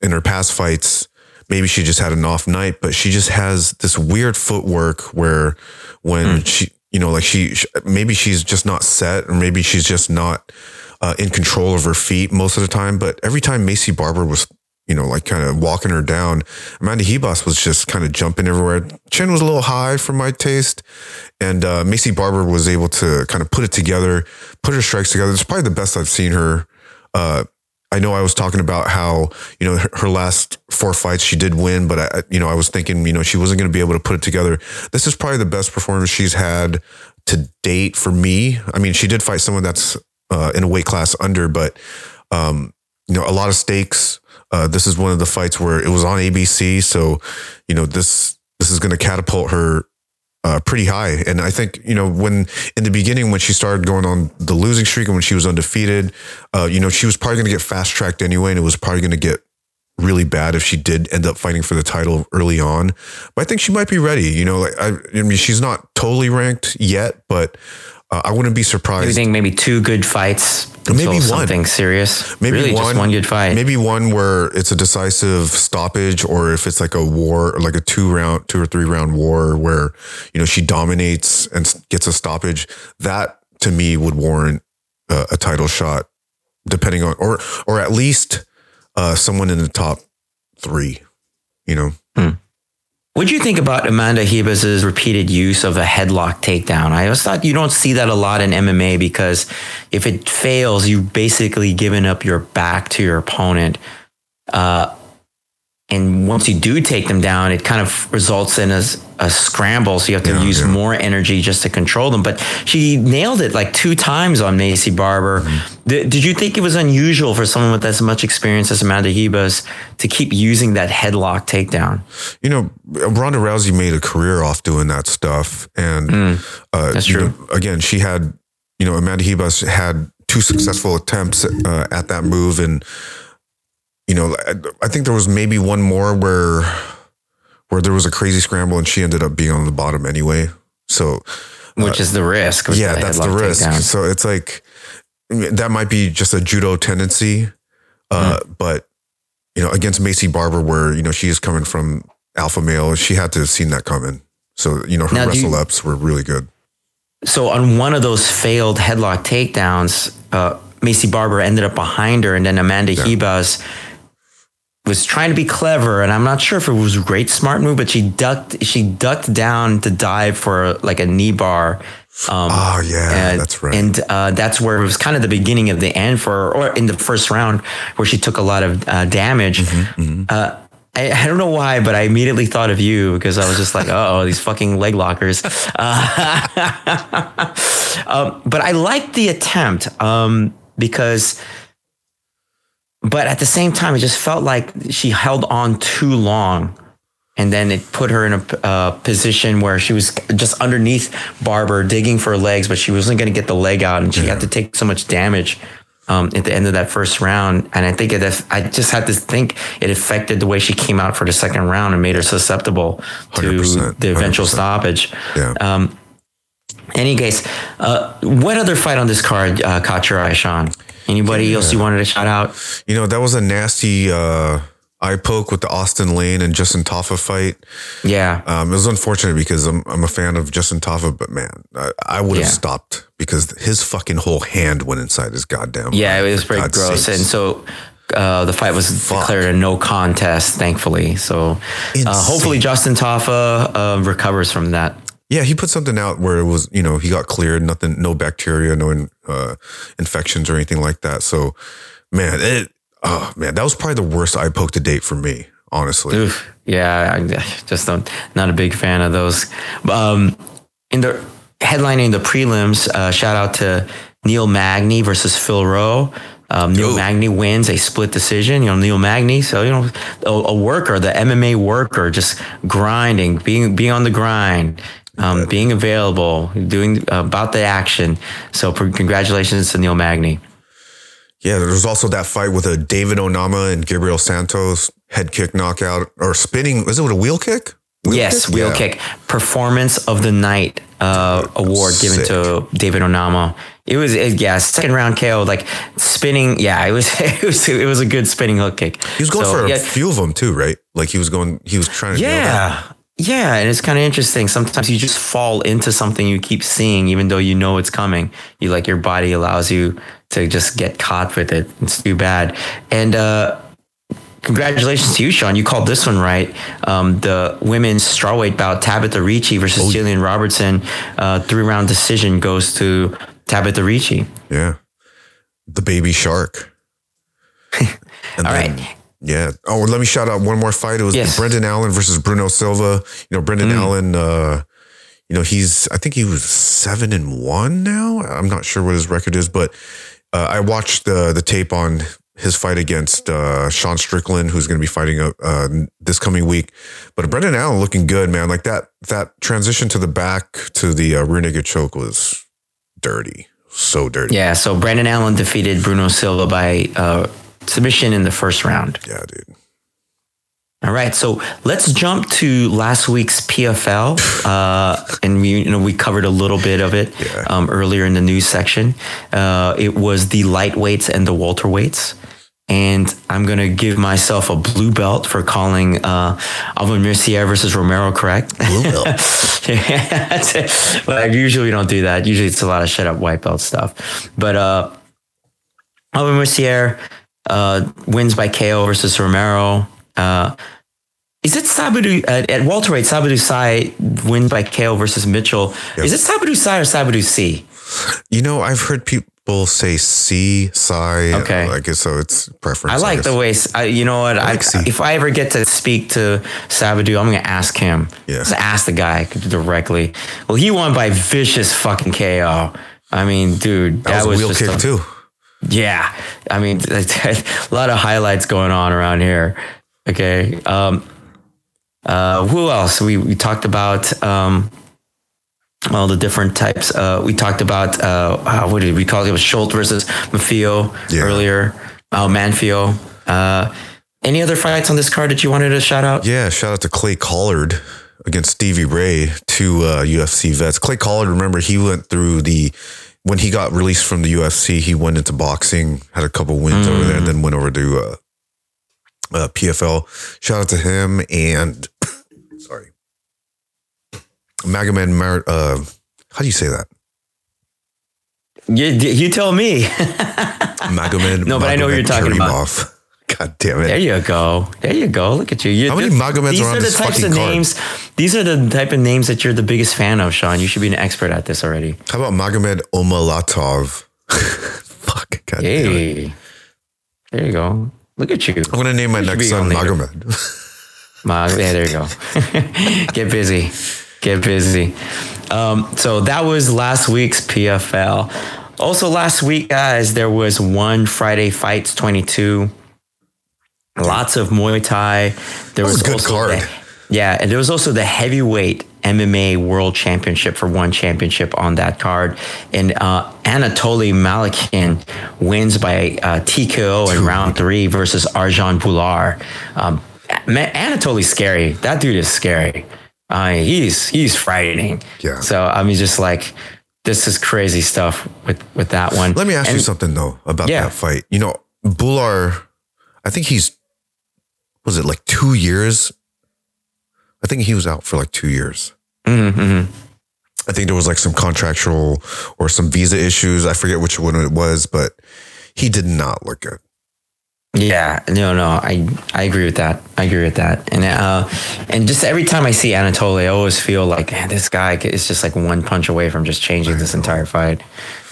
in her past fights maybe she just had an off night, but she just has this weird footwork where when she, you know, like she, sh- maybe she's just not set or maybe she's just not uh, in control of her feet most of the time. But every time Maycee Barber was you know, like kind of walking her down. Amanda Ribas was just kind of jumping everywhere. Chin was a little high for my taste. And uh, Maycee Barber was able to kind of put it together, put her strikes together. It's probably the best I've seen her. Uh, I know I was talking about how, you know, her, her last four fights she did win, but I, you know, I was thinking, you know, she wasn't going to be able to put it together. This is probably the best performance she's had to date for me. I mean, she did fight someone that's uh, in a weight class under, but, um, you know, a lot of stakes. Uh, this is one of the fights where it was on ABC, so you know this this is going to catapult her uh, pretty high. And I think you know when in the beginning when she started going on the losing streak and when she was undefeated, uh, you know she was probably going to get fast tracked anyway, and it was probably going to get really bad if she did end up fighting for the title early on. But I think she might be ready. You know, like I, I mean, she's not totally ranked yet, but uh, I wouldn't be surprised. You think maybe two good fights, maybe one something serious, maybe really one, just one good fight, maybe one where it's a decisive stoppage, or if it's like a war, like a two round, two or three round war where you know she dominates and gets a stoppage. That to me would warrant uh, a title shot, depending on, or or at least uh, someone in the top three. You know. Hmm. What do you think about Amanda Ribas's repeated use of a headlock takedown? I always thought you don't see that a lot in MMA because if it fails, you've basically given up your back to your opponent. Uh, and once you do take them down, it kind of results in a, a scramble. So you have to Yeah, use yeah. more energy just to control them. But she nailed it like two times on Maycee Barber. Mm-hmm. Did, did you think it was unusual for someone with as much experience as Amanda Ribas to keep using that headlock takedown? you know, Ronda Rousey made a career off doing that stuff, and uh, Mm, that's you true. know, again, she had, you know, Amanda Ribas had two successful attempts uh, at that move, and you know, I, I think there was maybe one more where where there was a crazy scramble, and she ended up being on the bottom anyway. So Which is the risk. yeah, that's the risk. takedown. So it's like that might be just a judo tendency, uh, Hmm. but you know, against Maycee Barber, where you know she is coming from alpha male, she had to have seen that coming. So you know, her Now, do you- wrestle ups were really good. So on one of those failed headlock takedowns, uh, Maycee Barber ended up behind her, and then Amanda Ribas was trying to be clever, and I'm not sure if it was a great smart move, but she ducked she ducked down to dive for like a knee bar. Um, Oh yeah, and- that's right. And uh, that's where it was kind of the beginning of the end for, her, or in the first round where she took a lot of uh, damage. Mm-hmm, Uh, I, I don't know why, but I immediately thought of you because I was just like, oh, these fucking leg lockers. Uh, um, but I liked the attempt um, because, but at the same time, it just felt like she held on too long. And then it put her in a uh, position where she was just underneath Barber, digging for her legs, but she wasn't going to get the leg out, and she had to take so much damage um, at the end of that first round. And I think it, I just had to think it affected the way she came out for the second round and made her susceptible to 100%, the eventual 100%. stoppage. Yeah. Um, any case, uh, what other fight on this card uh, caught your eye, Sean? Anybody else you wanted to shout out? you know, that was a nasty uh, eye poke with the Austin Lane and Justin Tafa fight. Yeah. Um, it was unfortunate because I'm I'm a fan of Justin Tafa, but man, I, I would have Yeah. stopped because his fucking whole hand went inside his goddamn. Yeah, it was pretty God's gross. sakes. And so uh, the fight was declared a no contest, thankfully. So uh, hopefully Justin Tafa uh, recovers from that. Yeah, he put something out where it was, you know, he got cleared, nothing, no bacteria, no uh, infections or anything like that. So, man, it, oh man, that was probably the worst eye poke to date for me, honestly. Oof. Yeah, I just don't, not a big fan of those. Um, in the headlining the prelims, uh, shout out to Neil Magny versus Phil Rowe. Um, Neil Ooh. Magny wins a split decision. You know, Neil Magny. So you know, a, a worker, the MMA worker, just grinding, being being on the grind, um, being available, doing uh, about the action. So congratulations to Neil Magny. Yeah, there was also that fight with a David Onama and Gabriel Santos head kick knockout or spinning. Was it with a wheel kick? Wheel yes, kick? wheel Yeah. kick performance of the night uh, award given to David Onama. It was it, yeah second round KO like spinning yeah it was it was it was a good spinning hook kick. He was going So, for a yeah, few of them too, right? Like he was going, he was trying to. yeah. Yeah, and it's kind of interesting. Sometimes you just fall into something you keep seeing, even though you know it's coming. You like your body allows you to just get caught with it. It's too bad. And uh, congratulations to you, Sean. You called this one right. Um, the women's strawweight bout, Tabitha Ricci versus oh, Jillian Robertson, uh, three round decision goes to Tabitha Ricci. Yeah. The baby shark. All right. Yeah. Oh, let me shout out one more fight. It was yes. Brendan Allen versus Bruno Silva. You know, Brendan mm. Allen, uh, you know, he's, I think he was seven and one now. I'm not sure what his record is, but uh, I watched the the tape on his fight against uh, Sean Strickland, who's going to be fighting uh, this coming week. But Brendan Allen looking good, man. Like that that transition to the back to the uh, rear naked choke was dirty, so dirty. Yeah. So Brendan Allen defeated Bruno Silva by uh, submission in the first round. Yeah, dude. All right, so let's jump to last week's PFL, uh, and we you know we covered a little bit of it yeah. um, earlier in the news section. Uh, it was the lightweights and the welterweights, and I'm gonna give myself a blue belt for calling uh, Alvin Mercier versus Romero correct. Blue belt. yeah, but I usually don't do that. Usually it's a lot of shut up white belt stuff. But uh, Alvin Mercier uh, wins by KO versus Romero. Uh, is it Sabadu at, at welterweight? Sabadu Sai wins by KO versus Mitchell. Yep. Is it Sabadu Sai or Sabadu C? You know, I've heard people say C, Sai. Okay, I guess so. It's preference. I like I the way. I, you know what? I, like I if I ever get to speak to Sabadu, I'm gonna ask him. Yeah. Just ask the guy directly. Well, he won by vicious fucking KO. I mean, dude, that, that was, was, a wheel kick a, too. Yeah, I mean, a lot of highlights going on around here. Okay. Um, uh, who else? We, we talked about um, all the different types. Uh, we talked about uh, what did we call it? It was Schultz versus Mafio yeah. earlier. Oh, Manfio. Uh, any other fights on this card that you wanted to shout out? Yeah, shout out to Clay Collard against Stevie Ray, two uh, UFC vets. Clay Collard, remember, he went through the when he got released from the UFC, he went into boxing, had a couple wins mm. over there, and then went over to uh, uh, PFL. Shout out to him and sorry, Magomed. Mar- uh, how do you say that? You, you tell me. Magomed. No, but Magomed I know what you're talking Karimov. about. God damn it! There you go. There you go. Look at you. you How many Magomeds these are on are the this types of card? names. These are the type of names that you're the biggest fan of, Sean. You should be an expert at this already. How about Magomed Omalatov? Fuck. God hey. There you go. Look at you. I'm going to name my you next son Magomed. Mag- yeah, there you go. Get busy. Get busy. Um, so that was last week's PFL. Also, last week, guys, there was one Friday Fights 22. Lots of Muay Thai. There was, was good also card. The, yeah, and there was also the heavyweight MMA World Championship for one championship on that card. And uh, Anatoly Malykhin wins by uh, TKO in round three versus Arjan Bhullar. Um, Anatoly's scary. That dude is scary. Uh, he's he's frightening. Yeah. So I mean, just like this is crazy stuff with with that one. Let me ask and, you something though about yeah. that fight. You know, Bhullar, I think he's was it like two years? I think he was out for like two years. Mm-hmm, mm-hmm. I think there was like some contractual or some visa issues. I forget which one it was, but he did not look good. Yeah, no, no, I I agree with that. I agree with that. And uh, and just every time I see Anatoly, I always feel like man, this guy is just like one punch away from just changing this entire fight.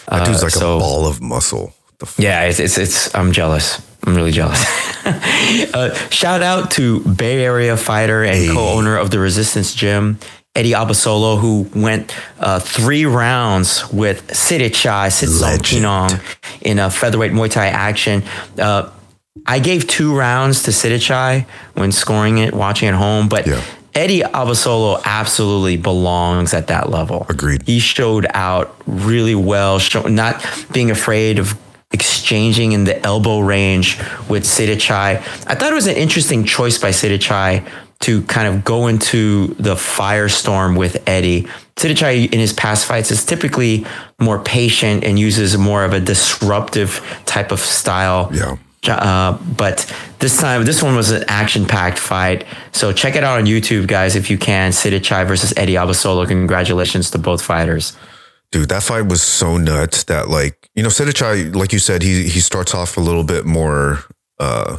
That dude's uh, like so, a ball of muscle. Yeah, it's, it's it's I'm jealous. I'm really jealous. uh, shout out to Bay Area fighter and hey. co-owner of the Resistance Gym, Eddie Abasolo, who went uh, three rounds with Sitthichai Sitsong in a featherweight Muay Thai action. Uh, I gave two rounds to Sitthichai when scoring it, watching at home, but yeah. Eddie Abasolo absolutely belongs at that level. Agreed. He showed out really well, show, not being afraid of exchanging in the elbow range with Sitthichai. I thought it was an interesting choice by Sitthichai to kind of go into the firestorm with Eddie. Sitthichai in his past fights is typically more patient and uses more of a disruptive type of style. Yeah. Uh, but this time, this one was an action-packed fight. So check it out on YouTube, guys, if you can. Sitthichai versus Eddie Abasolo. Congratulations to both fighters. Dude, that fight was so nuts that like, you know, Sitthichai, like you said, he he starts off a little bit more uh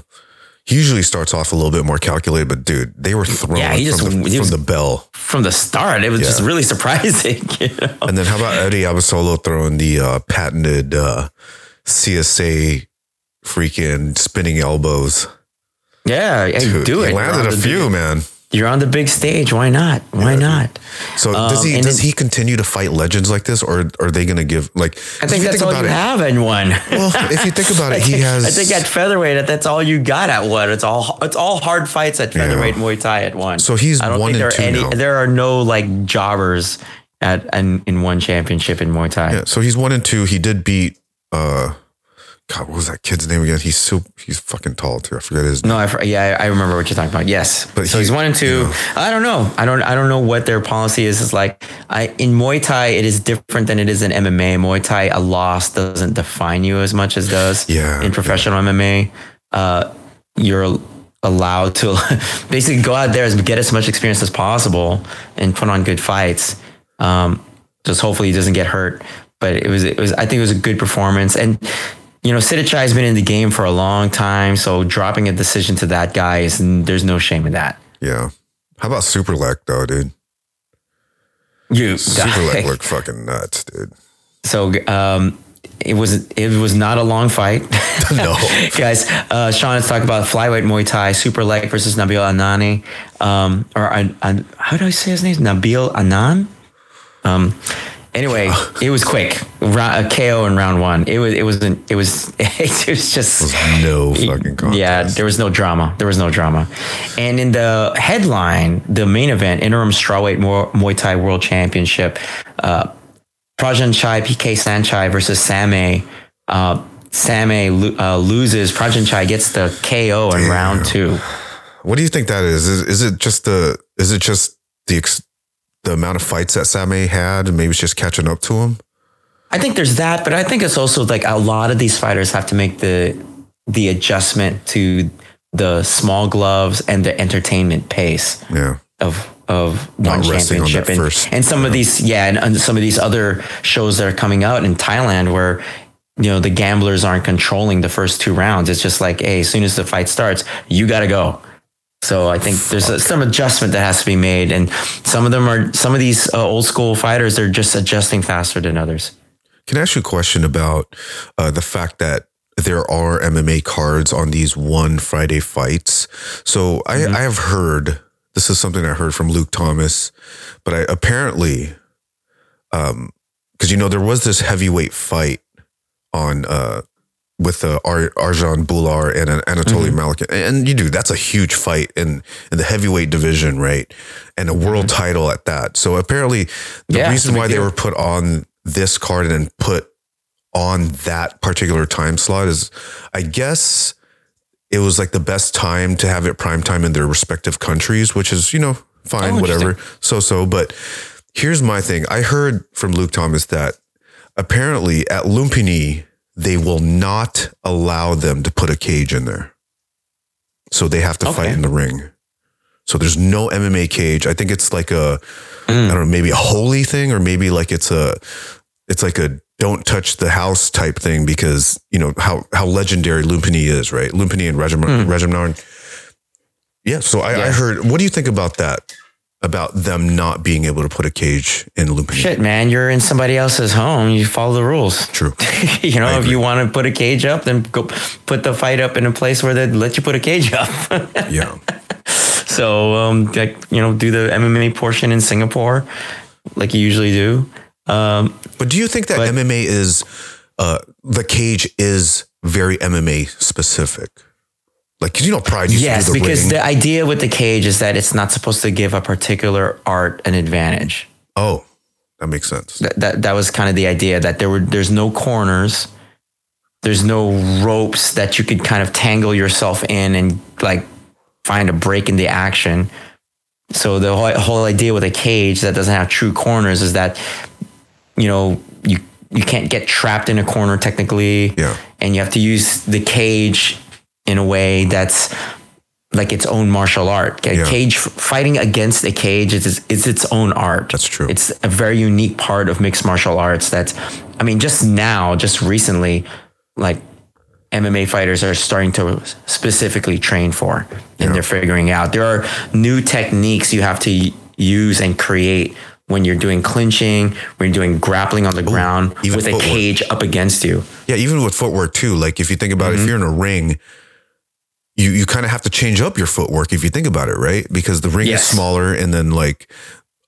he usually starts off a little bit more calculated, but dude, they were throwing Yeah, he from, just- the, he from the bell. From the start, it was just really surprising. You know? And then how about Eddie Abasolo throwing the uh, patented uh, CSA freaking spinning elbows? Yeah, Dude, do he it. You're landed a few, man. You're on the big stage. Why not? Why Yeah, not? So does Um, he does then- he continue to fight legends like this, or are they going to give like? I think that's all you it, have in one. Well, if you think about it, he has. I think at featherweight, that's all you got at one. It's all it's all hard fights at featherweight Muay Thai at one. So he's I don't one think there and are two any. now. There are no like jobbers at and in one championship in Muay Thai. Yeah, so he's one and two. He did beat. uh God, what was that kid's name again? He's so he's fucking tall too. I forget his name. No, I, yeah, I remember what you're talking about. Yes, But so he- he's one and two. I don't know. I don't. I don't know what their policy is. It's like I in Muay Thai, it is different than it is in MMA. Muay Thai, a loss doesn't define you as much as does Yeah, in professional MMA. Uh, you're allowed to basically go out there and get as much experience as possible and put on good fights. Um, just hopefully he doesn't get hurt. But it was, it was, I think it was a good performance. And, you know, Sitthichai has been in the game for a long time. So dropping a decision to that guy is, there's no shame in that. Yeah. How about Super Lek though, dude? You, Super Lek looked fucking nuts, dude. so, um, it was it was not a long fight. No. guys. Uh, Sean is talking about flyweight Muay Thai, Super Lek versus Nabil Anani, um, or An, An, how do I say his name? Nabil Anan. Um, anyway, it was quick. A KO in round one. It was it was an, it was it was just No fucking contest. yeah, there was no drama. There was no drama. And in the headline, the main event, interim strawweight Mu- Muay Thai World Championship, uh, Prajan Chai, PK Saenchai versus Sam-A. Uh, Sam-A uh, loses. Prajan Chai gets the KO in round two. What do you think that is? Is, is it just the is it just the ex, the amount of fights that Sam-A had and maybe it's just catching up to him? I think there's that, but I think it's also like a lot of these fighters have to make the the adjustment to the small gloves and the entertainment pace. Yeah. of of Not one resting on championship and, first- and some of these yeah and, and some of these other shows that are coming out in Thailand where you know the gamblers aren't controlling the first two rounds it's just like hey as soon as the fight starts you got to go so I think there's a, some adjustment that has to be made and some of them are some of these uh, old school fighters they're just adjusting faster than others Can I ask you a question about uh, the fact that there are MMA cards on these one Friday fights? So I, Mm-hmm. I have heard this is something I heard from Luke Thomas, but I apparently, um, because you know there was this heavyweight fight on uh with uh, Ar- Arjan Bhullar and uh, Anatoly Mm-hmm. Malik, and you do that's a huge fight in in the heavyweight division, right? And a world title at that. So apparently, the Mm-hmm. Yeah, reason why they were put on this card and put on that particular time slot is, I guess, it was like the best time to have it prime time in their respective countries, which is you know fine, Oh, whatever, so so. But here's my thing: I heard from Luke Thomas that apparently at Lumpini they will not allow them to put a cage in there, so they have to fight in the ring. So there's no MMA cage. I think it's like a Mm. I don't know, maybe a holy thing, or maybe like it's a, it's like a don't touch the house type thing because you know how how legendary Lumpini is, right? Lumpini and Regim Mm. Rajadamnern. Yeah. So I, I heard. What do you think about that? About them not being able to put a cage in Lumpini? shit man you're in somebody else's home you follow the rules True. you know, if you want to put a cage up, then go put the fight up in a place where they let you put a cage up. Yeah. so, um, like, you know, do the MMA portion in Singapore, like you usually do. Um, But do you think that But- MMA is uh the cage is very MMA specific? Like 'cause you know, Pride used yes, to do the because ring. the idea with the cage is that it's not supposed to give a particular art an advantage. oh, that makes sense. That that, that was kind of the idea that there were there's no corners, there's no ropes that you could kind of tangle yourself in and like find a break in the action. So the whole, whole idea with a cage that doesn't have true corners is that you know you you can't get trapped in a corner technically, Yeah. and you have to use the cage in a way that's like its own martial art. A Yeah. cage fighting against a cage is is its own art. That's true. It's a very unique part of mixed martial arts. That's, I mean, just now, just recently, like MMA fighters are starting to specifically train for, and they're figuring out there are new techniques you have to use and create when you're doing clinching, when you're doing grappling on the ground even with a cage up against you. Yeah, even with footwork too. Like if you think about it, Mm-hmm. if you're in a ring, you you kind of have to change up your footwork if you think about it, right? Because the ring Yes. is smaller, and then like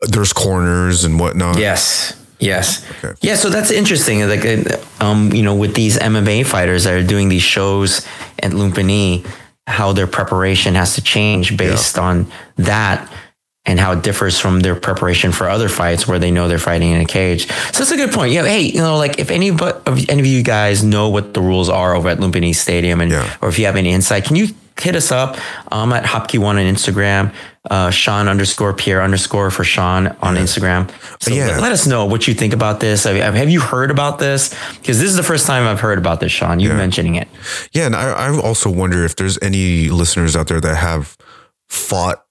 there's corners and whatnot. Yes. Yes. Okay. Yeah. So that's interesting. Like, uh, um, you know, with these MMA fighters that are doing these shows at Lumpini, how their preparation has to change based on that and how it differs from their preparation for other fights where they know they're fighting in a cage. So that's a good point. Yeah. Hey, you know, like if any but of any of you guys know what the rules are over at Lumpini Stadium and, Yeah. or if you have any insight, can you hit us up? I'm at Hapki one on Instagram, uh, Sean underscore Pierre underscore for Sean on Instagram. So Yeah. let, let us know what you think about this. Have, have you heard about this? Because this is the first time I've heard about this, Sean. You mentioning it. Yeah, and I, I also wonder if there's any listeners out there that have fought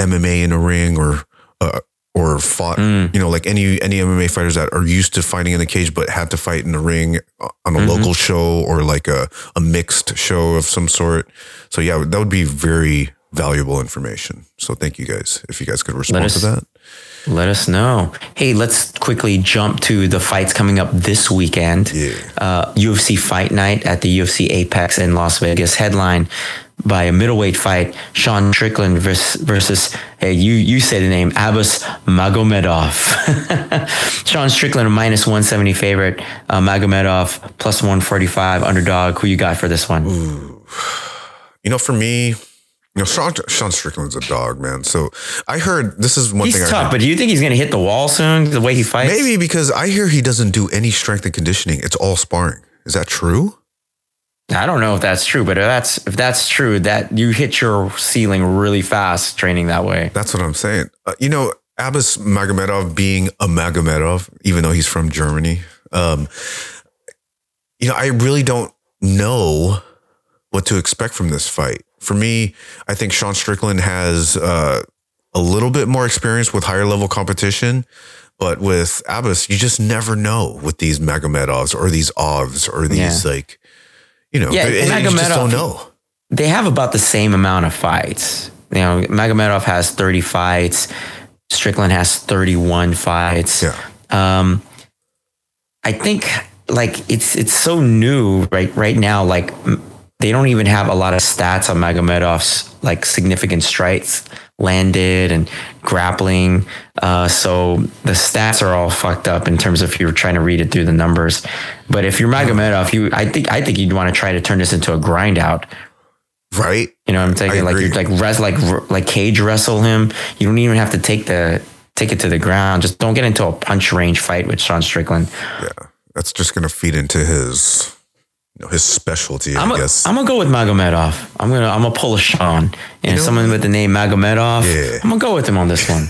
MMA in a ring or uh, or fought, Mm. you know, like any any MMA fighters that are used to fighting in the cage but had to fight in the ring on a Mm-hmm. local show or like a a mixed show of some sort. So yeah, that would be very valuable information. So thank you guys if you guys could respond us- to that. Let us know. Hey, let's quickly jump to the fights coming up this weekend. Yeah. Uh, UFC Fight Night at the UFC Apex in Las Vegas, headline by a middleweight fight, Sean Strickland versus, versus hey, you you say the name, Abbas Magomedov. Sean Strickland, a minus 170 favorite, uh, Magomedov plus 145 underdog. Who you got for this one? You know, for me, you know, Sean, Sean Strickland's a dog, man. So I heard this is one He's thing I tough, heard. but do you think he's going to hit the wall soon? The way he fights? Maybe because I hear he doesn't do any strength and conditioning. It's all sparring. Is that true? I don't know if that's true, but if that's if that's true, that you hit your ceiling really fast training that way. That's what I'm saying. Uh, you know, Abbas Magomedov being a Magomedov, even though he's from Germany, um, you know, I really don't know what to expect from this fight. For me, I think Sean Strickland has uh, a little bit more experience with higher level competition. But with Abbas, you just never know with these Magomedovs or these Ovs or these like, you know, Yeah, they- you just don't know. They have about the same amount of fights. You know, Magomedov has 30 fights. Strickland has 31 fights. Yeah. Um, I think like it's it's so new right right now. Like they don't even have a lot of stats on Magomedov's like significant strikes landed and grappling. Uh, so the stats are all fucked up in terms of if you're trying to read it through the numbers. But if you're Magomedov, you I think I think you'd want to try to turn this into a grind out. Right? You know what I'm saying? Like you like res like like cage wrestle him. You don't even have to take the take it to the ground. Just don't get into a punch range fight with Sean Strickland. Yeah. That's just going to feed into his, know, his specialty, I I'm a, guess. I'm gonna go with Magomedov. I'm gonna I'm gonna pull a Sean. And know someone with the name Magomedov. Yeah. I'm I'm gonna go with him on this one.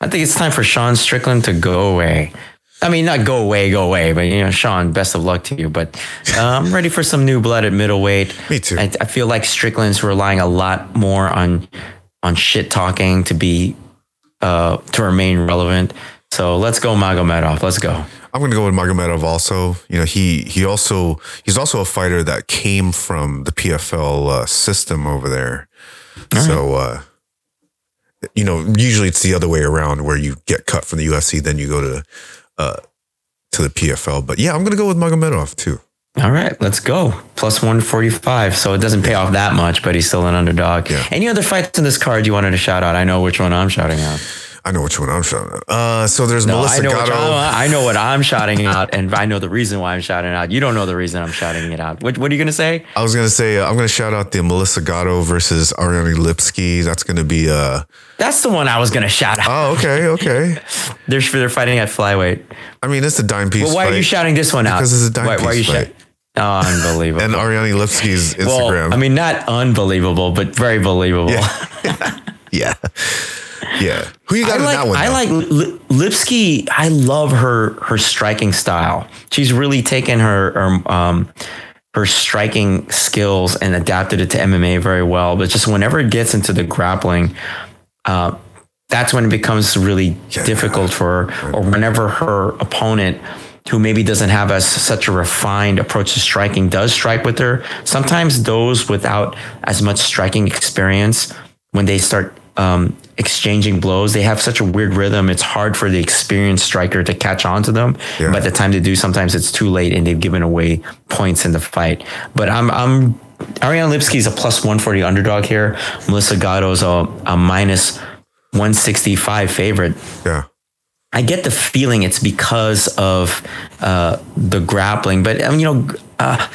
I think it's time for Sean Strickland to go away. I mean, not go away, go away, but you know, Sean, best of luck to you. But uh, I'm ready for some new blood at middleweight. Me too. I, I feel like Strickland's relying a lot more on on shit talking to be uh to remain relevant. So let's go Magomedov. Let's go. I'm going to go with Magomedov also. You know, he he also he's also a fighter that came from the PFL uh, system over there. So uh you know, usually it's the other way around where you get cut from the UFC then you go to uh to the PFL. But yeah, I'm going to go with Magomedov too. All right, let's go. Plus 145. So it doesn't pay off that much, but he's still an underdog. Yeah. Any other fights in this card you wanted to shout out? I know which one I'm shouting out. I know which one I'm shouting at. Uh so there's No, Melissa I know, Gatto. I know what I'm shouting out, and I know the reason why I'm shouting out. You don't know the reason I'm shouting it out. What, what are you going to say? I was gonna say uh, I'm gonna shout out the Melissa Gatto versus Ariane Lipski. That's gonna be uh That's the one I was going to shout out. oh okay okay. They're, they're fighting at flyweight. I mean it's a dime piece. But why are you shouting this one out? Because it's a dime why, why are you piece shouting? Oh, unbelievable. and Ariane Lipski's well, Instagram. I mean, not unbelievable, but very believable. yeah, yeah. Yeah. Who you got I in like that one? I though? like Li- Lipski. I love her her striking style. She's really taken her her, um, her striking skills and adapted it to MMA very well. But just whenever it gets into the grappling, uh, that's when it becomes really Yeah. difficult for her. Or whenever her opponent who maybe doesn't have as such a refined approach to striking does strike with her. Sometimes those without as much striking experience, when they start um, exchanging blows, they have such a weird rhythm. It's hard for the experienced striker to catch on to them. Yeah. By the time they do, sometimes it's too late and they've given away points in the fight. But I'm I'm Ariane Lipski is a plus 140 underdog here. Melissa Gatto is a, a minus 165 favorite. Yeah. I get the feeling it's because of uh, the grappling, but um, you know, uh,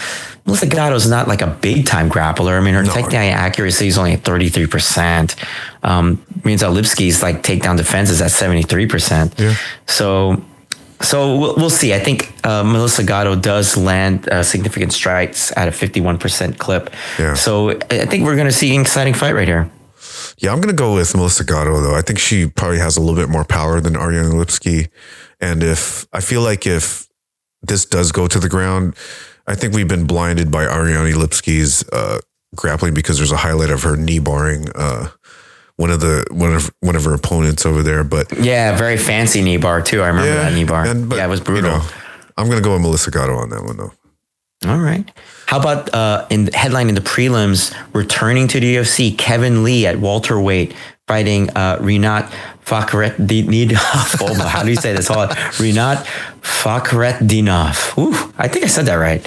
Melissa Gatto is not like a big time grappler. I mean, her technical accuracy is only at 33%. Um, means that Lipski's like takedown defense is at 73%. Yeah. So, so we'll, we'll see. I think uh, Melissa Gatto does land uh, significant strikes at a 51% clip. Yeah. So I think we're going to see an exciting fight right here. Yeah, I'm gonna go with Melissa Gatto though. I think she probably has a little bit more power than Ariane Lipski. And if I feel like if this does go to the ground, I think we've been blinded by Ariane Lipski's uh, grappling because there's a highlight of her knee barring uh, one of the one of one of her opponents over there. But Yeah, very fancy knee bar too. I remember that knee bar. and- but, yeah, it was you brutal. know, I'm gonna go with Melissa Gatto on that one though. All right. How about uh, in the headline in the prelims, returning to the UFC, Kevin Lee at welterweight fighting uh, Rinat Fakhretdinov. Oh, how do you say this? Hold on. Rinat Fakhretdinov. Ooh, I think I said that right.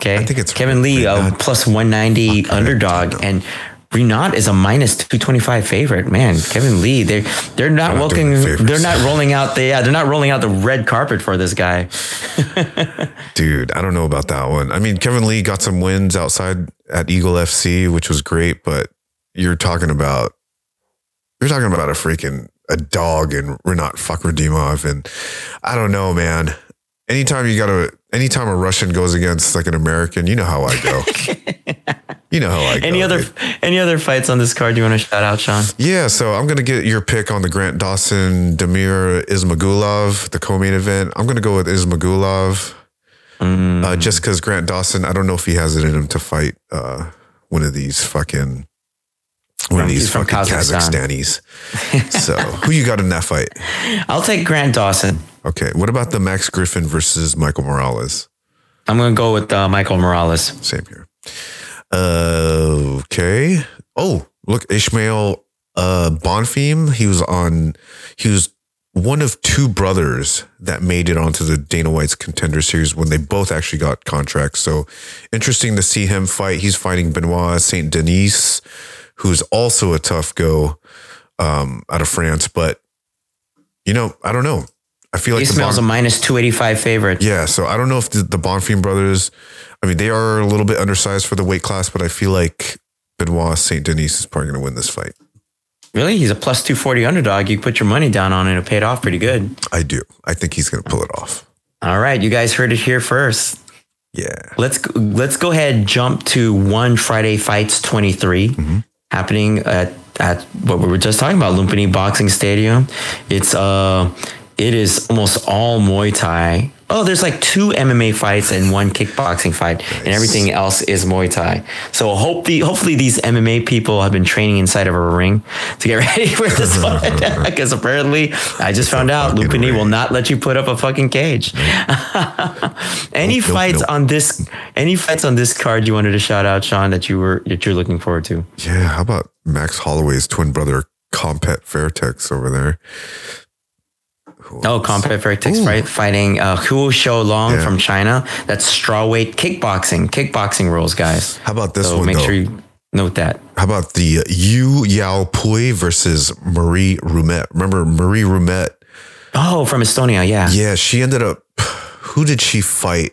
Okay. I think it's Kevin Lee, a Rinat plus 190 underdog, and Rinat is a minus 225 favorite. Man, Kevin Lee, they're they're not not welcoming, doing the favors. they're not rolling out the yeah, they're not rolling out the red carpet for this guy. Dude, I don't know about that one. I mean, Kevin Lee got some wins outside at Eagle FC, which was great, but you're talking about you're talking about a freaking a dog and Rinat Fakhretdinov and I don't know, man. Anytime you got to anytime a Russian goes against like an American, you know how I go. you know how I go. Any other any other fights on this card you want to shout out, Sean? Yeah, so I'm gonna get your pick on the Grant Dawson Damir Ismagulov, the co-main event. I'm gonna go with Ismagulov. Uh, just because Grant Dawson, I don't know if he has it in him to fight uh, one of these fucking one of He's these from fucking Kazakhstan. Kazakhstanis. so who you got in that fight? I'll take Grant Dawson. Okay, what about the Max Griffin versus Michael Morales? I'm gonna go with uh, Michael Morales. Same here. Uh, okay. Oh, look, Ismael uh, Bonfim. He was on. He was one of two brothers that made it onto the Dana White's Contender Series when they both actually got contracts. So interesting to see him fight. He's fighting Benoit Saint Denis, who's also a tough go um, out of France. But you know, I don't know. I feel like the Ismail's Bon- a minus 285 favorite. yeah, so I don't know if the, the Bonfim brothers, I mean, they are a little bit undersized for the weight class, but I feel like Benoit Saint Denis is probably going to win this fight. Really? He's a plus 240 underdog. You put your money down on it, it paid off pretty good. I do. I think he's going to pull it off. All right, you guys heard it here first. Yeah. Let's go, let's go ahead and jump to one Friday Fights 23 Mm-hmm. Happening at at what we were just talking about, Lumpini Boxing Stadium. It's uh it is almost all Muay Thai. Oh, there's like two MMA fights and one kickboxing fight, and everything else is Muay Thai. So hopefully, hopefully these MMA people have been training inside of a ring to get ready for this fight. Because apparently, I just found out Lumpini will not let you put up a fucking cage. any nope, fights nope. on this? Any fights on this card you wanted to shout out, Sean, that you were that you're looking forward to? Yeah. How about Max Holloway's twin brother, Kompet Fairtex over there? Who Oh? Kompet Fairtex, Ooh. right? Fighting uh, Hu Shou Long Yeah. from China. That's strawweight kickboxing. Kickboxing rules, guys. How about this So one, make though? sure you note that. How about the Yu Yao Pui versus Marie Ruumet? Remember Marie Ruumet? Oh, from Estonia, yeah. Yeah, she ended up. Who did she fight?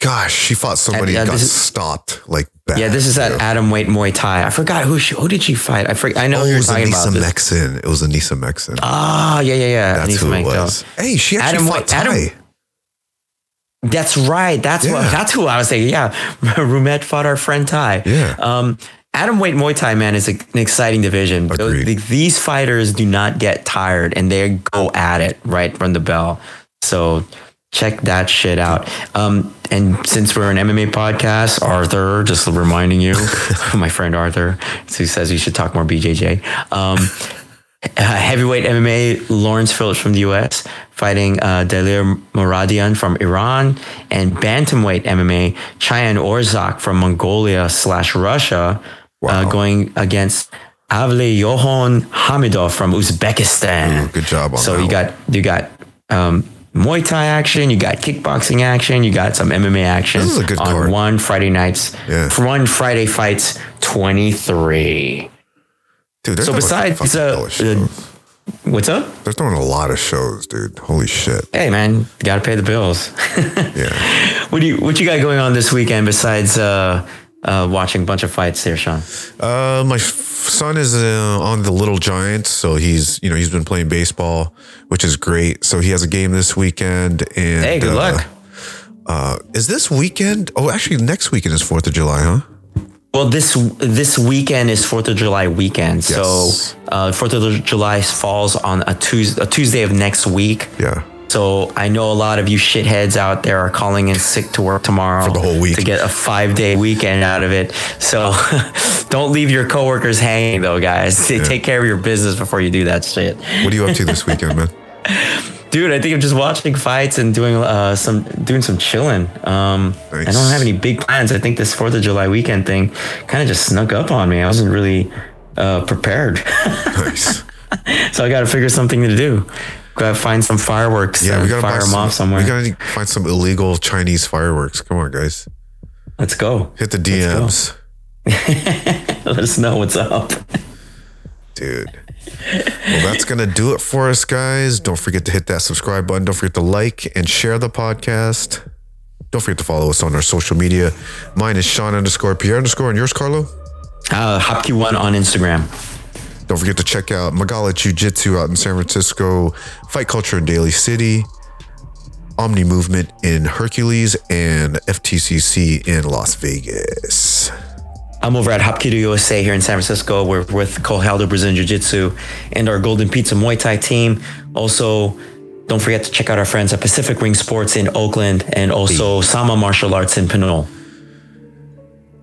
Gosh, she fought somebody uh, and got is- stopped like bad. Yeah, this is at too. Atom Weight Muay Thai. I forgot who she, who did she fight. I forget. I know Oh, who it you're was talking Anissa about. Meksen. It was Anissa Meksen. Ah, yeah, yeah, yeah. That's Anissa who it was. Hey, she actually Adam fought White- Thai. Adam- That's right. That's what. That's who I was saying. Yeah, Ruumet fought our friend Ty. Yeah. Um, Atom weight Muay Thai man is a, an exciting division. Agreed. the- these fighters do not get tired and they go at it right from the bell. So check that shit out. Um, and since we're an MMA podcast, Arthur, just reminding you, my friend Arthur, who says you should talk more BJJ. Um, uh, heavyweight MMA, Lawrence Phillips from the U.S. fighting uh, Dalir Moradian from Iran, and bantamweight MMA, Cheyenne Orzak from Mongolia slash Russia, uh, going against Avle Yohon Hamidov from Uzbekistan. Good job on so you one. got you got um, Muay Thai action, you got kickboxing action, you got some MMA action This is a good on card. one Friday nights. Yeah. For one Friday fights twenty three. Dude, So besides, uh. What's up? they're throwing a lot of shows, dude. Holy shit. Hey man, got to pay the bills. Yeah. what do you what you got going on this weekend besides uh, uh, watching a bunch of fights there, Sean? Uh, my son is uh, on the Little Giants, so he's you know he's been playing baseball, which is great. So he has a game this weekend. And Hey, good uh, luck. Uh, is this weekend? Oh, actually, next weekend is Fourth of July, huh? Well, this this weekend is Fourth of July weekend, Yes. so uh, Fourth of July falls on a Tuesday, a Tuesday of next week. Yeah. So I know a lot of you shitheads out there are calling in sick to work tomorrow For the whole week. to get a five day weekend out of it. So don't leave your coworkers hanging, though, guys. Take care of your business before you do that shit. What are you up to this weekend, man? Dude, I think I'm just watching fights and doing uh, some doing some chilling. Um, I don't have any big plans. I think this Fourth of July weekend thing kind of just snuck up on me. I wasn't really uh, prepared, Nice. so I got to figure something to do. Got to find some fireworks Yeah, we gotta buy fire them some, off somewhere. We gotta find some illegal Chinese fireworks. Come on, guys, Let's go. hit the. DMs, Let us know what's up. dude. Well, that's gonna do it for us, guys. Don't forget to hit that subscribe button. Don't forget to like and share the podcast. Don't forget to follow us on our social media. Mine is Sean underscore Pierre underscore, and yours, Carlo. Uh, Hapki1 on Instagram. Don't forget to check out Magala Jiu Jitsu out in San Francisco, Fight Culture in Daly City, Omni Movement in Hercules, and FTCC in Las Vegas. I'm over at Hapkido USA here in San Francisco. We're with Kohaldo Brazilian Jiu Jitsu and our Golden Pizza Muay Thai team. Also, don't forget to check out our friends at Pacific Ring Sports in Oakland and also Sama Martial Arts in Pinole.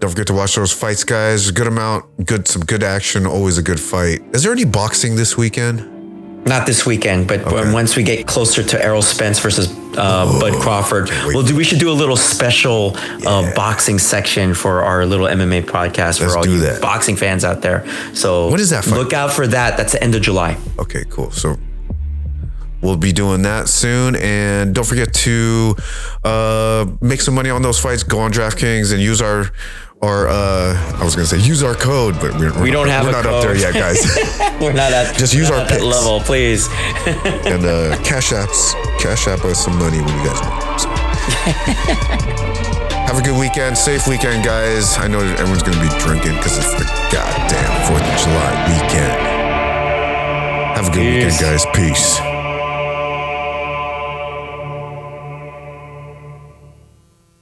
Don't forget to watch those fights, guys. Good amount, good some good action. Always a good fight. Is there any boxing this weekend? Not this weekend, but Okay. once we get closer to Errol Spence versus uh, Bud Crawford, we'll do. We should do a little special uh, boxing section for our little MMA podcast Let's for all you that. boxing fans out there. So what is that fight? Look out for that. That's the end of July. Okay, cool. So we'll be doing that soon. And don't forget to uh, make some money on those fights. Go on DraftKings and use our our uh, I was gonna say use our code, but we're, we're We don't not, have we're not up there yet, guys. We're not at Just use our at that level, please. and uh, cash apps, cash app us some money when you guys want. So. Have a good weekend, safe weekend, guys. I know everyone's gonna be drinking because it's the goddamn Fourth of July weekend. Have a good Peace. weekend, guys. Peace.